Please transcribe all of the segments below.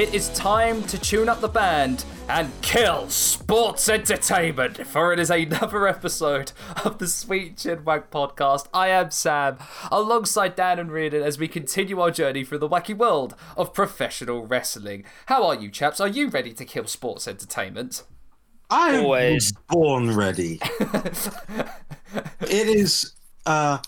it is time to tune up the band and kill sports entertainment, for it is another episode of the Sweet Chinwag podcast. I am Sam, alongside Dan and Riordan as we continue our journey through the wacky world of professional wrestling. How are you, chaps? Are you ready to kill sports entertainment? I Always. was born ready. it is uh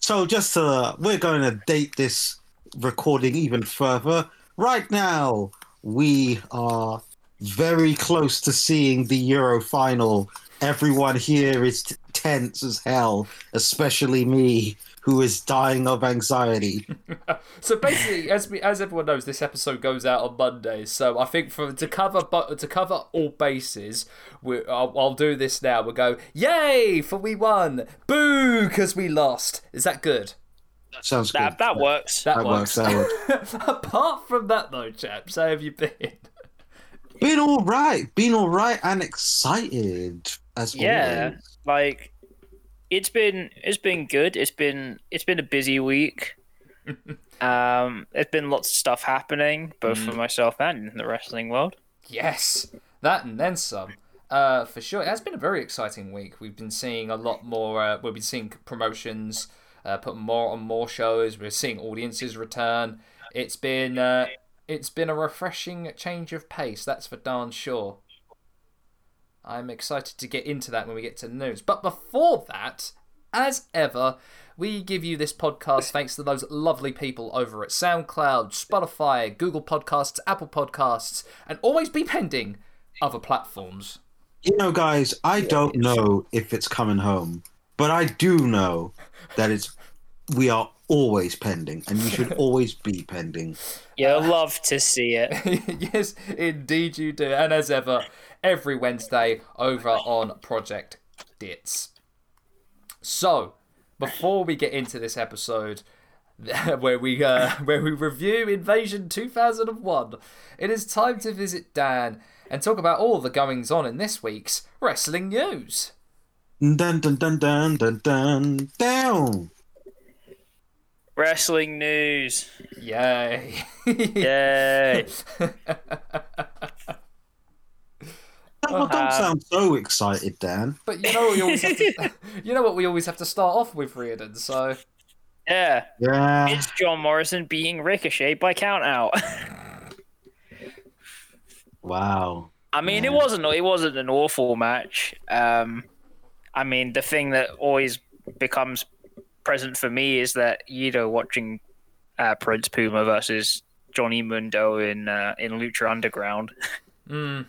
so just to we're going to date this recording even further. Right now we are very close to seeing the Euro final. Everyone here is t- tense as hell, especially me who is dying of anxiety. So basically, as we, as everyone knows, this episode goes out on Mondays. So I think for to cover but to cover all bases, we I'll, I'll do this now. We'll go, yay for we won, boo because we lost. Is that good? That sounds good. That that works. That, That works, that Apart from that, though, chaps, how have you been? Been all right. Been all right and excited as well. Yeah, always. like it's been it's been good. It's been it's been a busy week. um, there's been lots of stuff happening, both for myself and in the wrestling world. Yes, that and then some. Uh, for sure, it has been a very exciting week. We've been seeing a lot more. Uh, we've been seeing promotions uh, put more and more shows. We're seeing audiences return. It's been uh, it's been a refreshing change of pace. That's for darn sure. I'm excited to get into that when we get to the news. But before that, as ever, we give you this podcast thanks to those lovely people over at SoundCloud, Spotify, Google Podcasts, Apple Podcasts, and always be pending other platforms. You know, guys, I don't know if it's coming home, but I do know that it's we are always pending, and you should always be pending. You'll love to see it. yes, indeed you do. And as ever, every Wednesday over on Project Dits. So, before we get into this episode, where we uh, where we review Invasion 2001, it is time to visit Dan and talk about all the goings on in this week's wrestling news. Dun dun dun dun dun dun down. Wrestling news. Yay! Yay. Don't, don't Uh, sound so excited, Dan. but you know what we always have to, you know what we always have to start off with, Riordan. So yeah. Yeah. It's John Morrison being ricocheted by count out. Wow. I mean, it wasn't it wasn't an awful match. Um, I mean, the thing that always becomes present for me is that you know watching uh, Prince Puma versus Johnny Mundo in uh, in Lucha Underground, mm,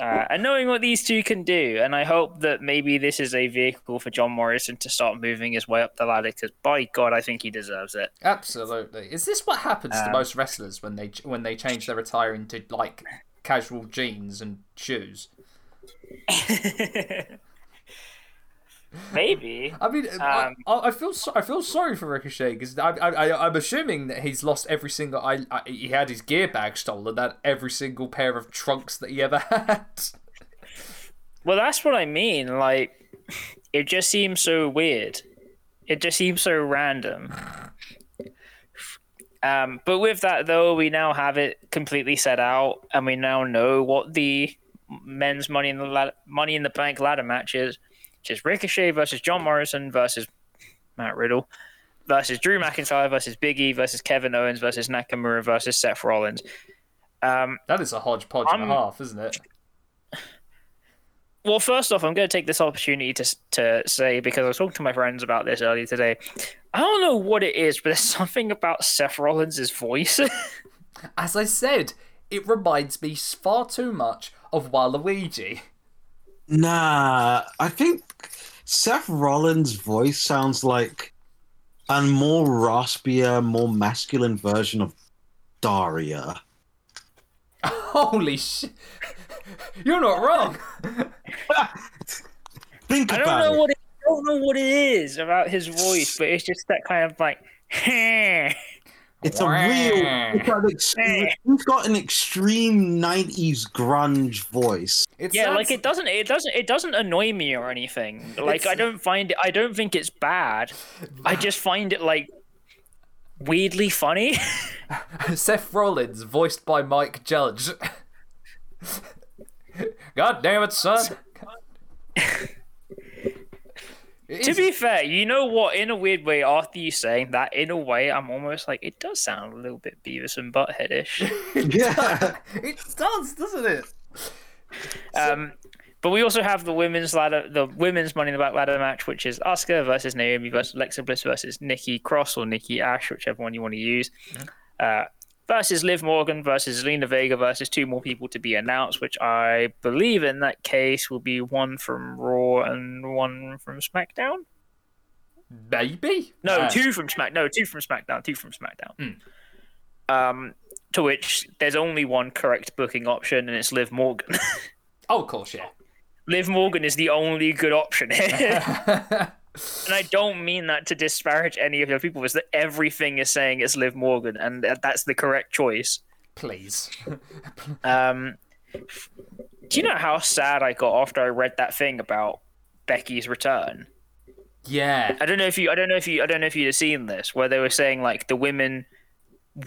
uh, and knowing what these two can do, and I hope that maybe this is a vehicle for John Morrison to start moving his way up the ladder. Because by God, I think he deserves it. Absolutely. Is this what happens to Um, most wrestlers when they when they change their attire into like casual jeans and shoes? maybe. I mean, I, Um, I I feel so, I feel sorry for Ricochet because I, I I I'm assuming that he's lost every single. I, I he had his gear bag stolen. That every single pair of trunks that he ever had. Well, that's what I mean. Like, it just seems so weird. It just seems so random. Um, but with that, though, we now have it completely set out, and we now know what the men's money in the money in the bank ladder match is, is Ricochet versus John Morrison versus Matt Riddle versus Drew McIntyre versus Big E versus Kevin Owens versus Nakamura versus Seth Rollins. Um, That is a hodgepodge and a I'm- half, isn't it? Well, first off, I'm going to take this opportunity to to say because I was talking to my friends about this earlier today. I don't know what it is, but there's something about Seth Rollins' voice. As I said, it reminds me far too much of Waluigi. Nah, I think Seth Rollins' voice sounds like a more raspier, more masculine version of Daria. Holy shit! You're not wrong. Think I about don't know it. what it, I don't know what it is about his voice, but it's just that kind of like. It's a real. It's got an extreme, he's got an extreme '90s grunge voice. It yeah, sounds- like it doesn't it doesn't it doesn't annoy me or anything. Like It's- I don't find it I don't think it's bad. I just find it like weirdly funny. Seth Rollins, voiced by Mike Judge. God damn it, son. It to is- be fair, you know what? In a weird way, after you saying that, in a way, I'm almost like it does sound a little bit Beavis and Butthead-ish. Yeah. it does, doesn't it? Um, but we also have the women's ladder, the women's Money in the Bank ladder match, which is Asuka versus Naomi versus Alexa Bliss versus Nikki Cross or Nikki Ash, whichever one you want to use. Uh, versus Liv Morgan versus Zelina Vega versus two more people to be announced, which I believe in that case will be one from Raw and one from SmackDown. Maybe. No, Uh, two from Smack. No, two from SmackDown. Two from SmackDown. Um, to which there's only one correct booking option, and it's Liv Morgan. Oh, of course, yeah. Liv Morgan is the only good option here. and I don't mean that to disparage any of the people. It's that everything is saying it's Liv Morgan, and that's the correct choice. Please. Um, do you know how sad I got after I read that thing about Becky's return? Yeah. I don't know if you. I don't know if you. I don't know if you'd have seen this, where they were saying like the women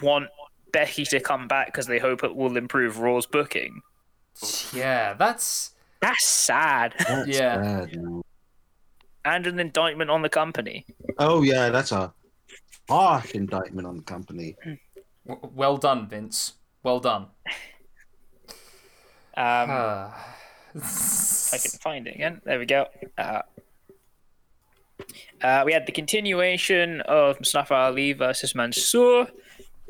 want Becky to come back because they hope it will improve Raw's booking. Yeah, that's. That's sad, That's Yeah. bad, man. And an indictment on the company. Oh yeah, that's a harsh indictment on the company. w- Well done, Vince. Well done. Um, Uh, I can find it again. There we go. Uh, uh, we had the continuation of Mustafa Ali versus Mansoor,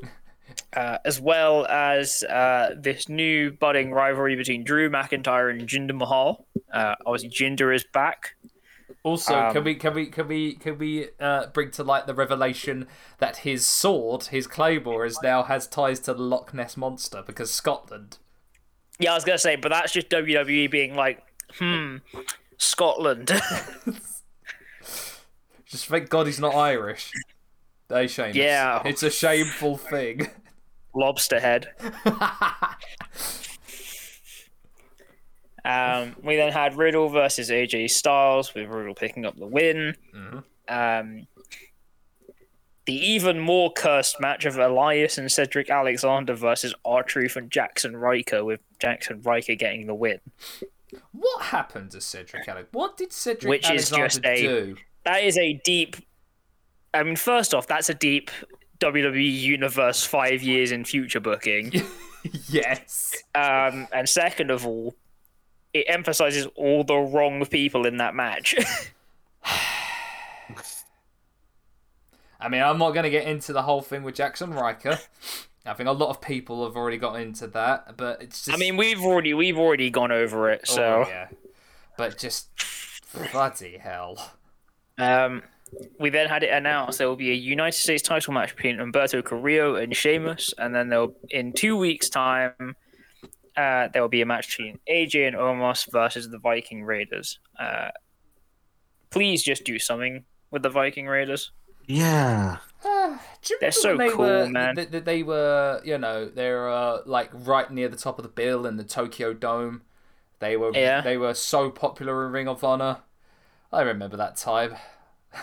uh, as well as uh, this new budding rivalry between Drew McIntyre and Jinder Mahal. Uh, obviously, Jinder is back. Also, Um, can we can we can we can we uh, bring to light the revelation that his sword, his claymore, is now has ties to the Loch Ness monster because Scotland. Yeah, I was gonna say, but that's just WWE being like, hmm, Scotland. Just thank God he's not Irish. They Shane. Yeah. it's a shameful thing. lobster head. Um, we then had Riddle versus AJ Styles, with Riddle picking up the win. Um, the even more cursed match of Elias and Cedric Alexander versus R Truth and Jaxson Ryker, with Jaxson Ryker getting the win. What happened to Cedric Alex? What did Cedric Which is Alexander just a- do? That is a deep. I mean, first off, that's a deep WWE Universe five years in future booking. yes. Um, and second of all, it emphasizes all the wrong people in that match. I mean, I'm not going to get into the whole thing with Jaxson Ryker. I think a lot of people have already got into that, but it's just. I mean, we've already we've already gone over it. oh, So, yeah. But just bloody hell. um, we then had it announced there will be a United States title match between Humberto Carrillo and Sheamus, and then there'll in two weeks' time, uh, there will be a match between AJ and Omos versus the Viking Raiders. Uh, please just do something with the Viking Raiders. Yeah. Do you They're so they cool, were, man. That that they were, you know, they're uh, like right near the top of the bill in the Tokyo Dome. They were, Yeah. they were so popular in Ring of Honor. I remember that time.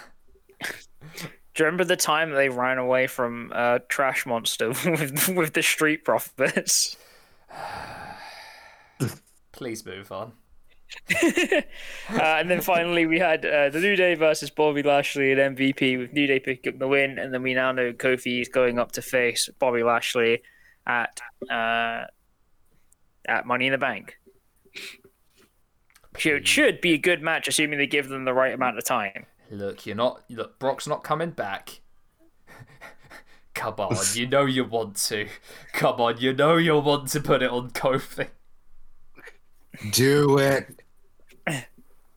Do you remember the time they ran away from uh, Trash Monster with with the Street Profits? Please move on. uh, and then finally we had uh, the New Day versus Bobby Lashley and MVP with New Day picking up the win, and then we now know Kofi is going up to face Bobby Lashley at uh, at Money in the Bank. So it should be a good match, assuming they give them the right amount of time. Look, you're not. Look, Brock's not coming back. Come on, you know you want to. Come on, you know you want to put it on Kofi. Do it.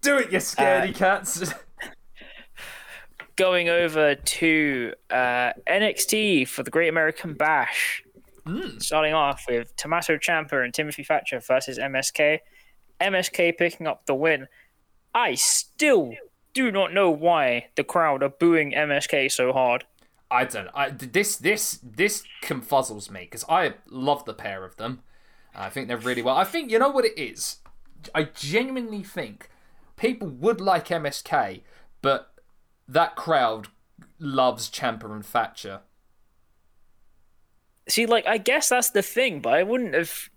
Do it, you scaredy cats. Going over to uh, NXT for the Great American Bash. Starting off with Tommaso Ciampa and Timothy Thatcher versus MSK. MSK picking up the win. I still do not know why the crowd are booing MSK so hard. I don't. I this this this confuzzles me because I love the pair of them. I think they're really well. I think you know what it is. I genuinely think people would like MSK, but that crowd loves Ciampa and Thatcher. See, like I guess that's the thing, but I wouldn't have,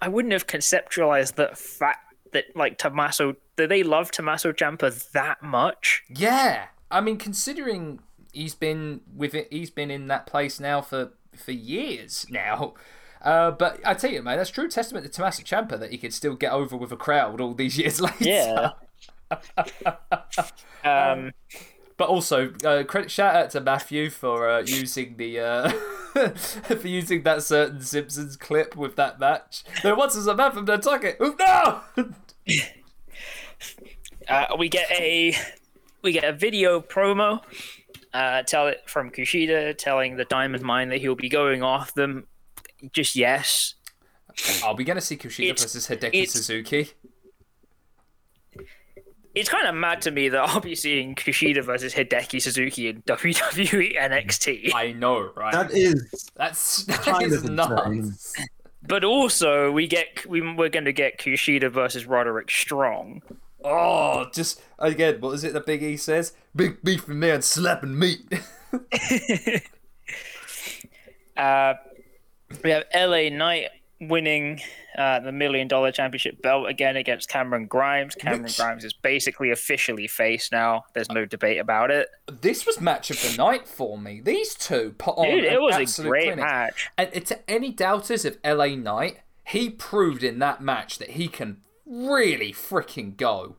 I wouldn't have conceptualized the fact that like Tommaso that they love Tommaso Ciampa that much. Yeah, I mean, considering he's been with it, he's been in that place now for for years now. Uh, but I tell you, man, that's true testament to Tommaso Ciampa that he could still get over with a crowd all these years later. Yeah. um, But also, uh, credit shout out to Matthew for uh, using the uh, for using that certain Simpsons clip with that match. There once was a man from Nantucket. Ooh, no! uh, we get a we get a video promo. Uh, tell it from Kushida telling the Diamond Mine that he'll be going off them. Just yes. Are we going to see Kushida It's- versus Hideki it's- Suzuki? It's kind of mad to me that I'll be seeing Kushida versus Hideki Suzuki in WWE NXT. I know, right? That is That's that kind is of nuts. insane. But also, we get we, we're going to get Kushida versus Roderick Strong. Oh, just again, what is it that Big E says? Big beefy man slapping meat. Uh, we have LA Knight winning uh, the million dollar championship belt again against Cameron Grimes. Cameron Which- Grimes is basically officially face now. There's no debate about it. this was match of the night for me. These two put on Dude, it was a great clinic. match. And to any doubters of LA Knight, he proved in that match that he can really freaking go.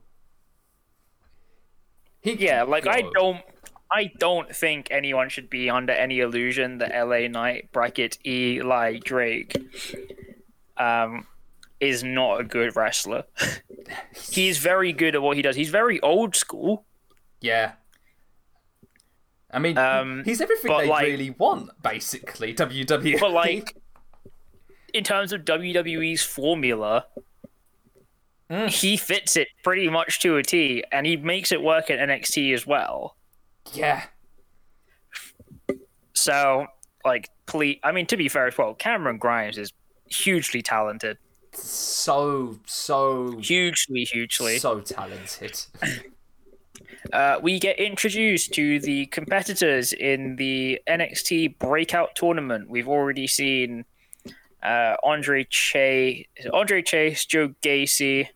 He Yeah, like I don't I don't think anyone should be under any illusion that LA Knight bracket Eli Drake um is not a good wrestler. He's very good at what he does. He's very old school. Yeah. I mean, Um, he's everything they like- really want, basically. WWE. But like in terms of WWE's formula, Mm. he fits it pretty much to a T and he makes it work at NXT as well. yeah, So, like, please, I mean, to be fair as well, Cameron Grimes is hugely talented. so so Hugely, hugely. so talented. Uh, we get introduced to the competitors in the NXT Breakout Tournament. We've already seen uh, Andre Chase, Andre Chase, Joe Gacy.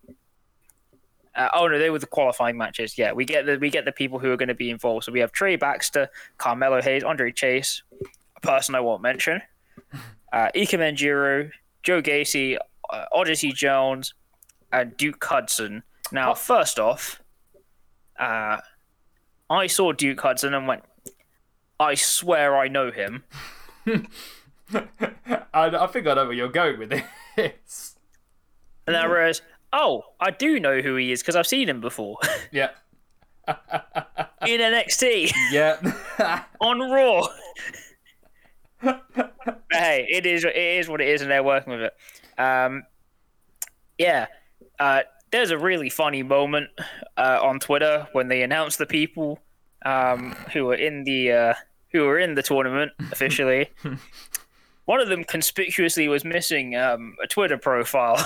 Uh, oh no, they were the qualifying matches. Yeah, we get the we get the people who are going to be involved. So we have Trey Baxter, Carmelo Hayes, Andre Chase, a person I won't mention, uh, Ikemen Jiro, Joe Gacy, uh, Odyssey Jones, and Duke Hudson. Now, first off, uh, I saw Duke Hudson and went, I swear I know him. I, I think I know where you're going with this. And then I realized, oh, I do know who he is because I've seen him before yeah, in NXT yeah. on Raw. But hey, it is it is what it is, and they're working with it. Um, yeah, uh, there's a really funny moment uh, on Twitter when they announced the people um, who were in the uh, who were in the tournament officially. One of them conspicuously was missing um, a Twitter profile.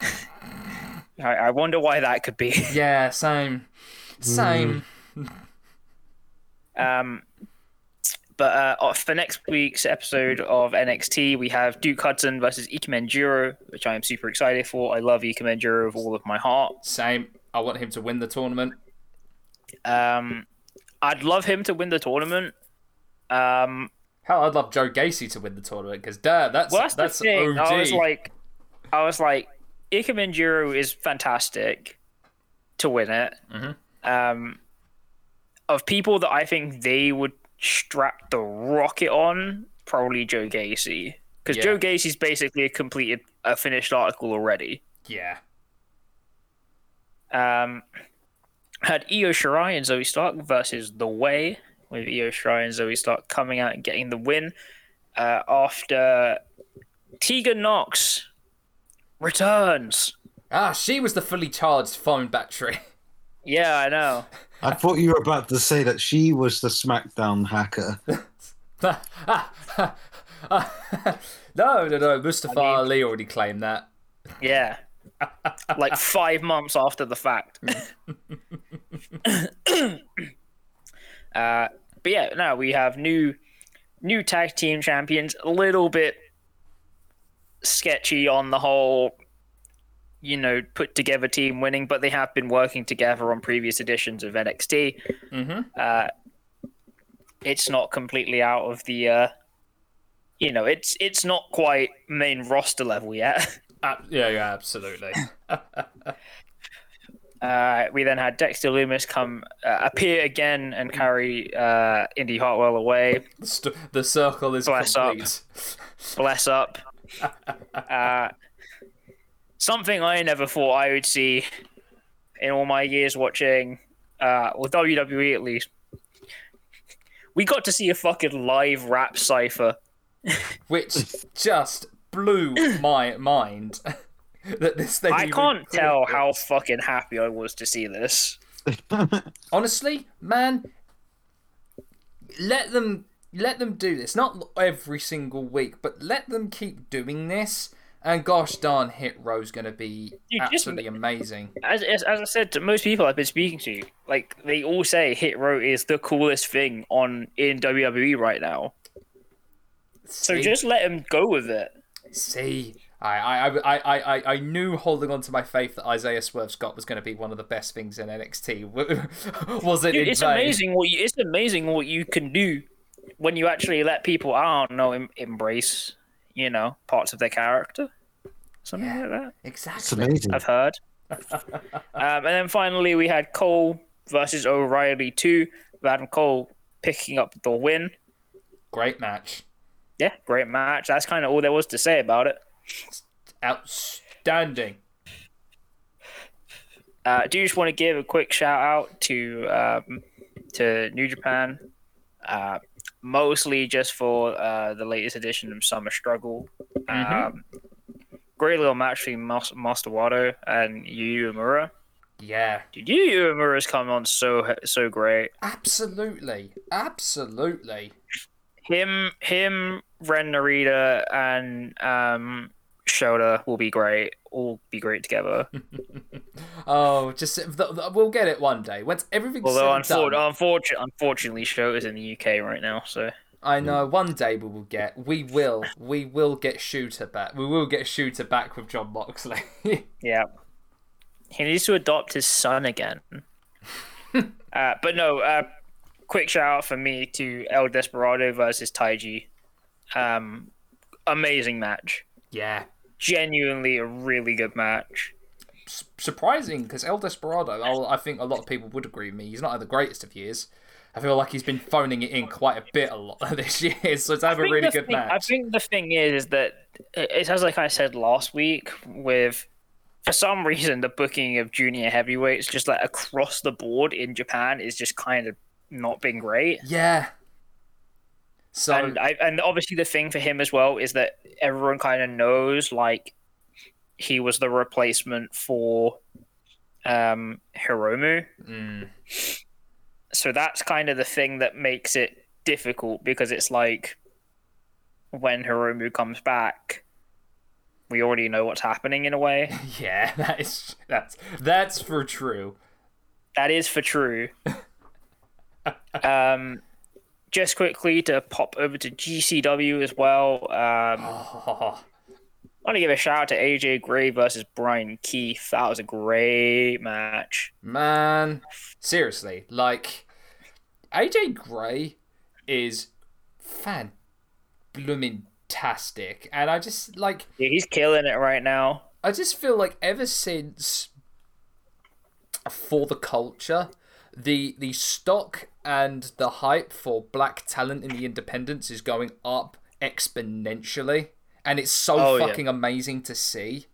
I, I wonder why that could be. yeah, same, same. Um, but uh, uh, for next week's episode of NXT, we have Duke Hudson versus Ikemen Jiro, which I am super excited for. I love Ikemen Jiro with all of my heart. Same. I want him to win the tournament. Um, I'd love him to win the tournament. Um, Hell, I'd love Joe Gacy to win the tournament because, dad, that's well, that's, that's the thing. OG. I was like, I was like, Ike is fantastic to win it. Um, of people that I think they would strap the rocket on, probably Joe Gacy. Because Yeah. Joe Gacy's basically a completed, a finished article already. yeah, Um, had Io Shirai and Zoey Stark versus The Way, with Io Shirai and Zoey Stark coming out and getting the win uh, after Tegan Nox returns. ah, she was the fully charged phone battery. Yeah, I know. I thought you were about to say that she was the SmackDown hacker. no, no, no. Mustafa I mean- Ali already claimed that. Yeah. like five months after the fact. uh, but yeah, now we have new new tag team champions, a little bit sketchy on the whole, you know, put together team winning, but they have been working together on previous editions of NXT. Mm-hmm. Uh, it's not completely out of the, uh, you know, it's it's not quite main roster level yet. Uh, yeah, yeah, absolutely. Uh, we then had Dexter Lumis come uh, appear again and carry uh, Indy Hartwell away. the, st- the circle is Bless up. complete. Bless up. Uh, something I never thought I would see in all my years watching, uh, well, WWE at least. We got to see a fucking live rap cipher. which just blew my mind. that this thing. I can't could tell how exist. fucking happy I was to see this. Honestly, man, let them let them do this. Not every single week, but let them keep doing this. And gosh darn, Hit Row's going to be You just- absolutely amazing. As, as, as I said to most people I've been speaking to, like they all say Hit Row is the coolest thing on in WWE right now. So just let him go with it. See, I, I, I, I, I, I knew holding on to my faith that Isaiah Swerve Scott was going to be one of the best things in NXT. was it Dude, it's vain? amazing what you, it's amazing what you can do when you actually let people I don't know em, embrace you know parts of their character something Yeah. like that It's Exactly. amazing. I've heard um, and then finally we had Cole versus O'Reilly 2 with Adam Cole picking up the win Great match. yeah great match that's kind of all there was to say about it Outstanding. uh, I do just want to give a quick shout out to um, to New Japan, uh, mostly just for uh, the latest edition of Summer Struggle. Mhm. Um, great little match between Mas- Master Wato and Yu Uemura. Yeah. Dude, Yu Uemura's come on so so great. Absolutely. Absolutely. Him, him, Ren Narita, and um, Shota will be great. All be great together. Oh, just we'll get it one day. Once everything's Although, and done, unfor- unfortunately, unfortunately, Shota's in the UK right now, so. I know one day we will get, we will, we will get Shooter back. We will get Shooter back with Jon Moxley. Yeah. He needs to adopt his son again. uh, but no, uh, quick shout out for me to El Desperado versus Taiji. Um, amazing match. yeah. Genuinely a really good match. S- surprising because El Desperado, I'll, I think a lot of people would agree with me. He's not had the greatest of years. I feel like he's been phoning it in quite a bit a lot this year. So to have a really good thing- I think the thing is, that it it sounds like I said last week with for some reason the booking of junior heavyweights just like across the board in Japan is just kind of not been great. Yeah. So and I, and obviously the thing for him as well is that everyone kind of knows like he was the replacement for um Hiromu. mm, So that's kind of the thing that makes it difficult because it's like when Hiromu comes back, we already know what's happening in a way. yeah, that is that's that's for true. That is for true. um, just quickly to pop over to GCW as well. Um, Oh, I want to give a shout out to AJ Gray versus Bryan Keith. That was a great match. man, seriously, like AJ Gray is fan blooming tastic, and I just like Yeah, he's killing it right now. I just feel like ever since for the culture, the the stock and the hype for black talent in the independents is going up exponentially, and it's so Oh, yeah. fucking amazing to see.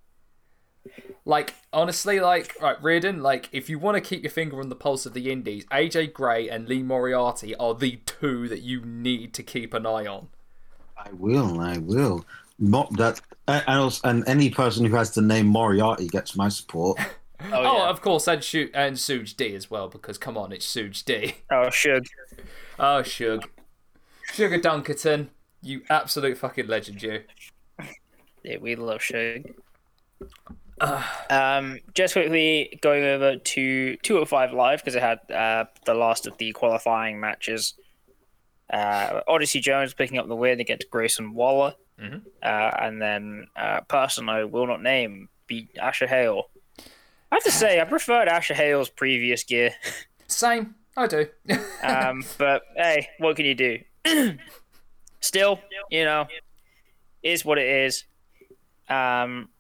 Like honestly, like right, Riordan, like if you want to keep your finger on the pulse of the indies, AJ Gray and Lee Moriarty are the two that you need to keep an eye on. I will. I will. Not that, and, and any person who has the name Moriarty gets my support. Oh, Oh, yeah. of course, and shoot and Suge D as well because come on, it's Suge D. Oh, Shug. Oh, Shug. Sugar Dunkerton, you absolute fucking legend, you. Yeah, we love Shug. um, just quickly going over to 205 Live because it had uh, the last of the qualifying matches. Uh, Odyssey Jones picking up the win against Grayson Waller. Mhm. Uh, and then uh, person I will not name beat Asher Hale. I have to say, I preferred Asher Hale's previous gear. Same. I do. Um, but hey, what can you do? Still, you know, is what it is. Um,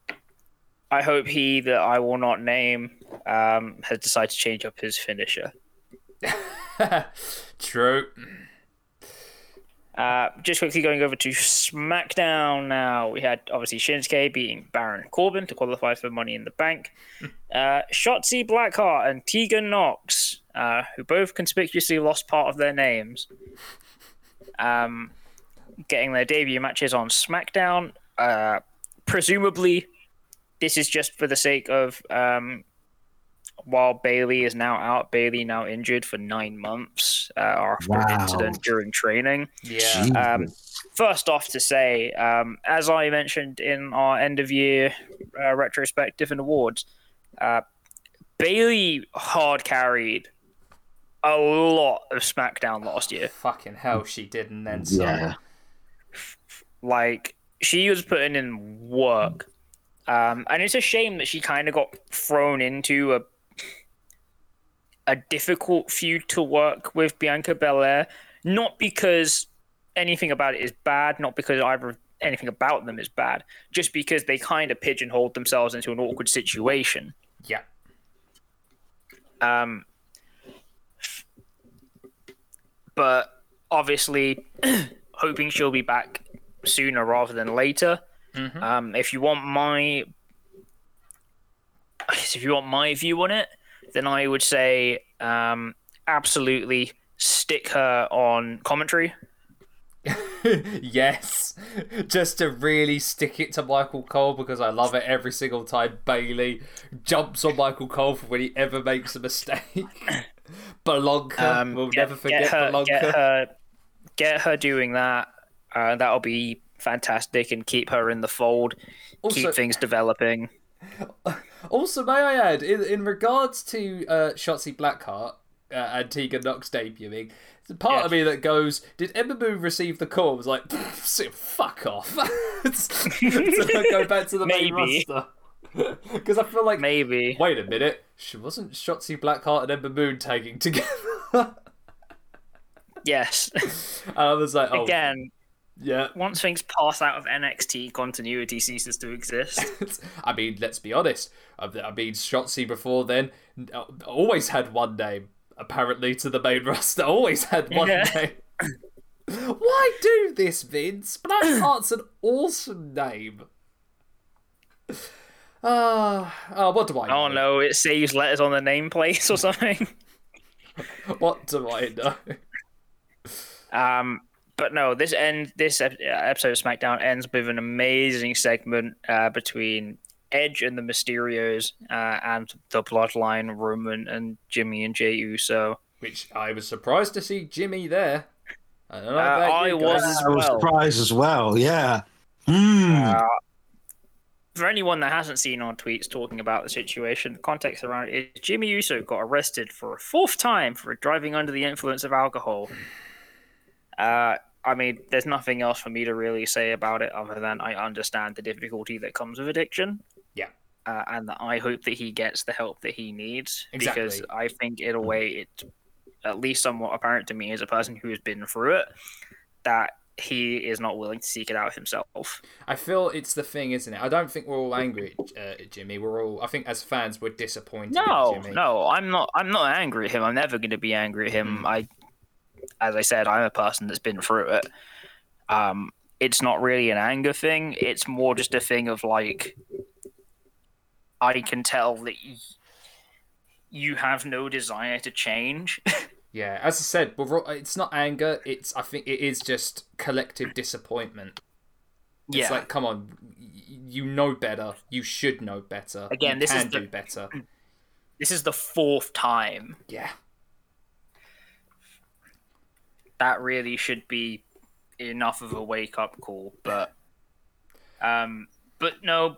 I hope he that I will not name um, has decided to change up his finisher. True. Uh, just quickly going over to SmackDown now. We had obviously Shinsuke beating Baron Corbin to qualify for Money in the Bank. Uh, Shotzi Blackheart and Tegan Nox, uh, who both conspicuously lost part of their names, um, getting their debut matches on SmackDown. Uh, presumably, this is just for the sake of um, while Bayley is now out, Bayley now injured for nine months uh, after an incident during training. Yeah. Um, First off, to say, um, as I mentioned in our end of year uh, retrospective and awards, uh, Bayley hard carried a lot of SmackDown last year. Fucking hell, she did, and then some. yeah. Like she was putting in work, um, and it's a shame that she kind of got thrown into a a difficult feud to work with Bianca Belair. Not because anything about it is bad, not because either anything about them is bad, just because they kind of pigeonholed themselves into an awkward situation. Yeah. Um, but obviously, hoping she'll be back sooner rather than later. Mhm. Um, if you want my, if you want my view on it, then I would say um, absolutely stick her on commentary. yes. Just to really stick it to Michael Cole because I love it every single time Bayley jumps on Michael Cole for when he ever makes a mistake. Balonka. Um, we'll get- never forget get her, Balonka. Get her, get her doing that. Uh, that'll be fantastic and keep her in the fold. Also, keep things developing. also, may I add, in, in regards to uh, Shotzi Blackheart uh, and Tegan Nox debuting, part of me that goes, did Ember Moon receive the call? I was like, fuck off. to go back to the main roster. Because I feel like, Maybe. wait a minute, she wasn't Shotzi Blackheart and Ember Moon tagging together. Yes. And I was like, oh, Again, yeah. once things pass out of NXT, continuity ceases to exist. I mean, let's be honest. I mean, Shotzi before then uh, always had one name. Apparently, to the main roster, always had one Yeah. name. Why do this, Vince? Blackheart's an awesome name. Ah, uh, what do I know? oh no, it saves letters on the nameplate or something. What do I know? Um, but no, this end this episode of SmackDown ends with an amazing segment uh, between Edge and the Mysterios uh, and the Bloodline, Roman and Jimmy and Jey Uso. Which I was surprised to see Jimmy there. I don't know Uh, about I was guys. as I was surprised as well. Yeah. Hmm. Uh, for anyone that hasn't seen our tweets talking about the situation, the context around it is Jimmy Uso got arrested for a fourth time for driving under the influence of alcohol. Uh, I mean, there's nothing else for me to really say about it other than I understand the difficulty that comes with addiction. Yeah. Uh, and that I hope that he gets the help that he needs because I think in a way it's at least somewhat apparent to me as a person who has been through it that he is not willing to seek it out himself. I feel it's the thing, isn't it? I don't think we're all angry at uh, Jimmy. We're all. I think as fans, we're disappointed. No, no, I'm not. I'm not angry at him. I'm never going to be angry at him. Mm. I, as I said, I'm a person that's been through it. Um, it's not really an anger thing. It's more just a thing of like, I can tell that y- you have no desire to change. Yeah, as I said, it's not anger. It's I think it is just collective disappointment. It's yeah, like, come on, you know better. You should know better. Again, you this is can the- do better. this is the fourth time. Yeah, that really should be enough of a wake up call. But, um, but no,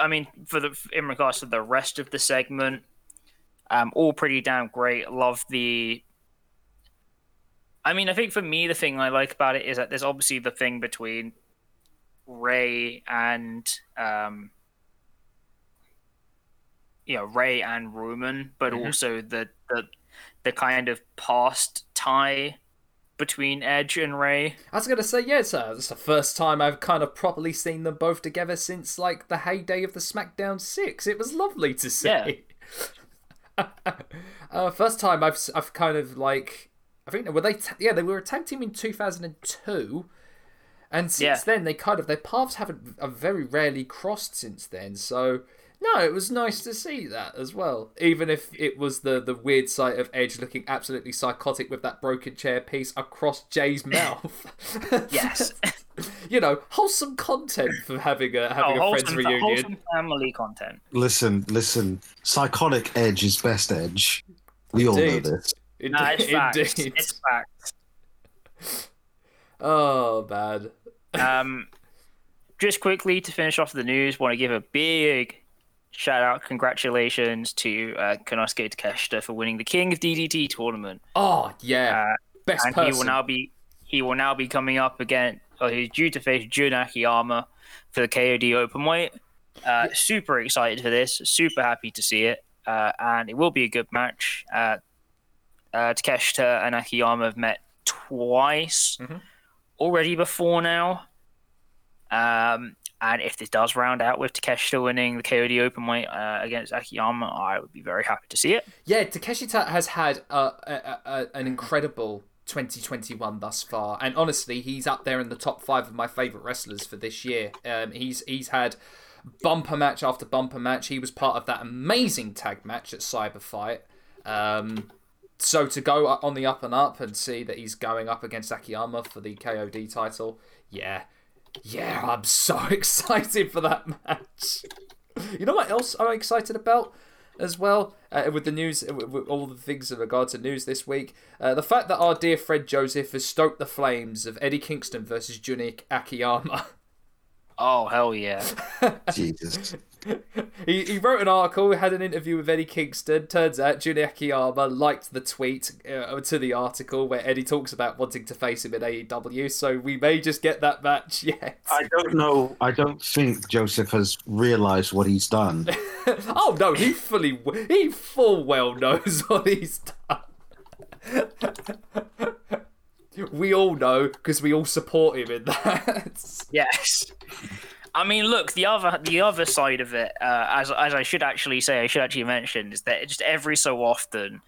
I mean, for the in regards to the rest of the segment, um, all pretty damn great. Love the I mean, I think for me, the thing I like about it is that there's obviously the thing between Rey and um, you know Rey and Roman, but Mhm. also the the the kind of past tie between Edge and Rey. I was gonna say, yeah, it's, uh, it's the first time I've kind of properly seen them both together since like the heyday of the SmackDown Six. It was lovely to see. uh, first time I've I've kind of like I think were they ta- yeah they were a tag team in two thousand and two, and since Yeah. then they kind of their paths haven't have very rarely crossed since then. So no, it was nice to see that as well. Even if it was the the weird sight of Edge looking absolutely psychotic with that broken chair piece across Jey's mouth. Yes, you know, wholesome content for having a having oh, a friends reunion. wholesome family content. Listen, listen. Psychotic Edge is best Edge. We all Indeed. know this. Indeed. Nah, it's facts. Indeed. It's facts. Oh bad. Um, just quickly to finish off the news, want to give a big shout out, congratulations to uh, Konosuke Takeshita for winning the King of DDT tournament. Oh yeah. Uh, Best and person. he will now be he will now be coming up again. Or he's due to face Jun Akiyama for the KOD Openweight. Uh, super excited for this. Super happy to see it, uh, and it will be a good match. Uh, uh, Takeshita and Akiyama have met twice Mhm. already before now. Um, and if this does round out with Takeshita winning the KOD Openweight uh, against Akiyama, I would be very happy to see it. Yeah, Takeshita has had uh, a, a, an incredible 2021 thus far, and honestly, he's up there in the top five of my favorite wrestlers for this year. Um, he's he's had bumper match after bumper match. He was part of that amazing tag match at Cyber Fight. Um, so to go on the up and up and see that he's going up against Akiyama for the KOD title, yeah, yeah, I'm so excited for that match. You know what else I'm excited about as well uh, with the news, with, with all the things in regard to news this week. Uh, the fact that our dear Fred Joseph has stoked the flames of Eddie Kingston versus Junik Akiyama. Oh hell yeah! Jesus. he, he wrote an article, had an interview with Eddie Kingston. Turns out Junik Akiyama liked the tweet uh, to the article where Eddie talks about wanting to face him in AEW. So we may just get that match yet. I don't know. I don't think Joseph has realised what he's done. oh no, he fully, he full well knows what he's done. we all know because we all support him in that. Yes. I mean, look the other the other side of it, uh, as as I should actually say, I should actually mention, is that just every so often,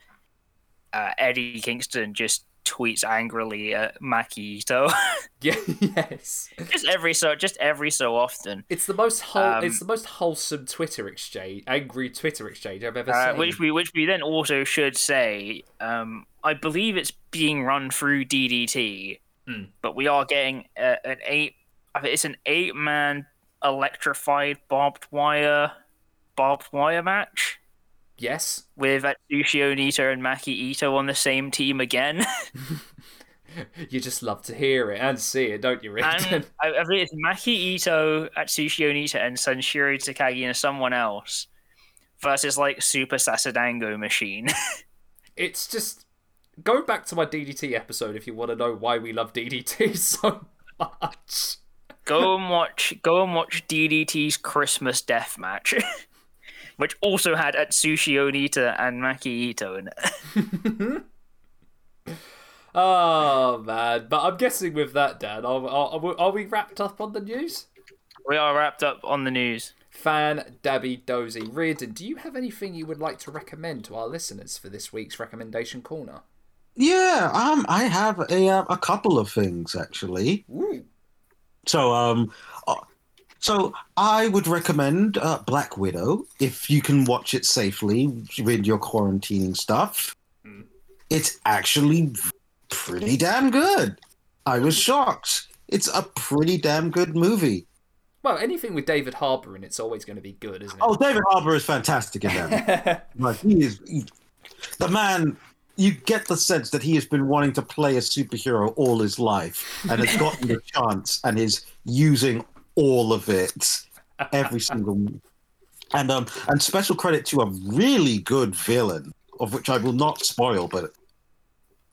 uh, Eddie Kingston just tweets angrily at Maki Itoh. yeah, yes. just every so just every so often, It's the most whole, Um, it's the most wholesome Twitter exchange, angry Twitter exchange I've ever uh, seen. which we which we then also should say. Um, I believe it's being run through DDT, Hmm. but we are getting uh, an eight. It's an eight man electrified barbed wire barbed wire match. Yes, with Atsushi Onita and Maki Itoh on the same team again. you just love to hear it and see it, don't you, Rick? and I, I it's Maki Itoh, Atsushi Onita, and Sanshiro Takagi and someone else versus like Super Sasadango Machine. it's just go back to my DDT episode if you want to know why we love DDT so much. Go and watch go and watch DDT's Christmas Death Match. Which also had Atsushi Onita and Maki Itoh in it. Oh man, but I'm guessing with that, Dan, are, are, are we wrapped up on the news? We are wrapped up on the news. Fan Dabby Dozy Riordan, do you have anything you would like to recommend to our listeners for this week's recommendation corner? Yeah, um, I have a uh, a couple of things actually. Ooh. So, um, uh, so I would recommend uh, Black Widow if you can watch it safely with your quarantining stuff. Mm. It's actually pretty damn good. I was shocked. It's a pretty damn good movie. Well, anything with David Harbour in it's always going to be good, isn't it? Oh, David Harbour is fantastic in that. Like he is he- the man. You get the sense that he has been wanting to play a superhero all his life and has gotten the chance and is using all of it, every single. And um, and special credit to a really good villain, of which I will not spoil, but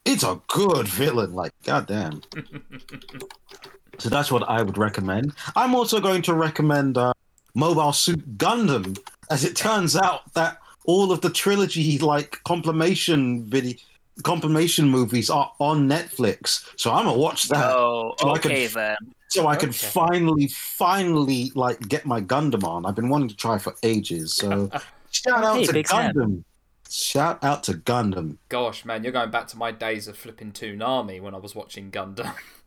it's a good villain. Like, goddamn. so that's what I would recommend. I'm also going to recommend uh, Mobile Suit Gundam, as it turns out that all of the trilogy like compilation video compilation movies are on Netflix. So I'm gonna watch that. Oh, so I can- then. so I can finally, finally like get my Gundam on. I've been wanting to try for ages. So shout out Hey, to big fan. Gundam. Shout out to Gundam. Gosh, man, you're going back to my days of flipping Toonami when I was watching Gundam.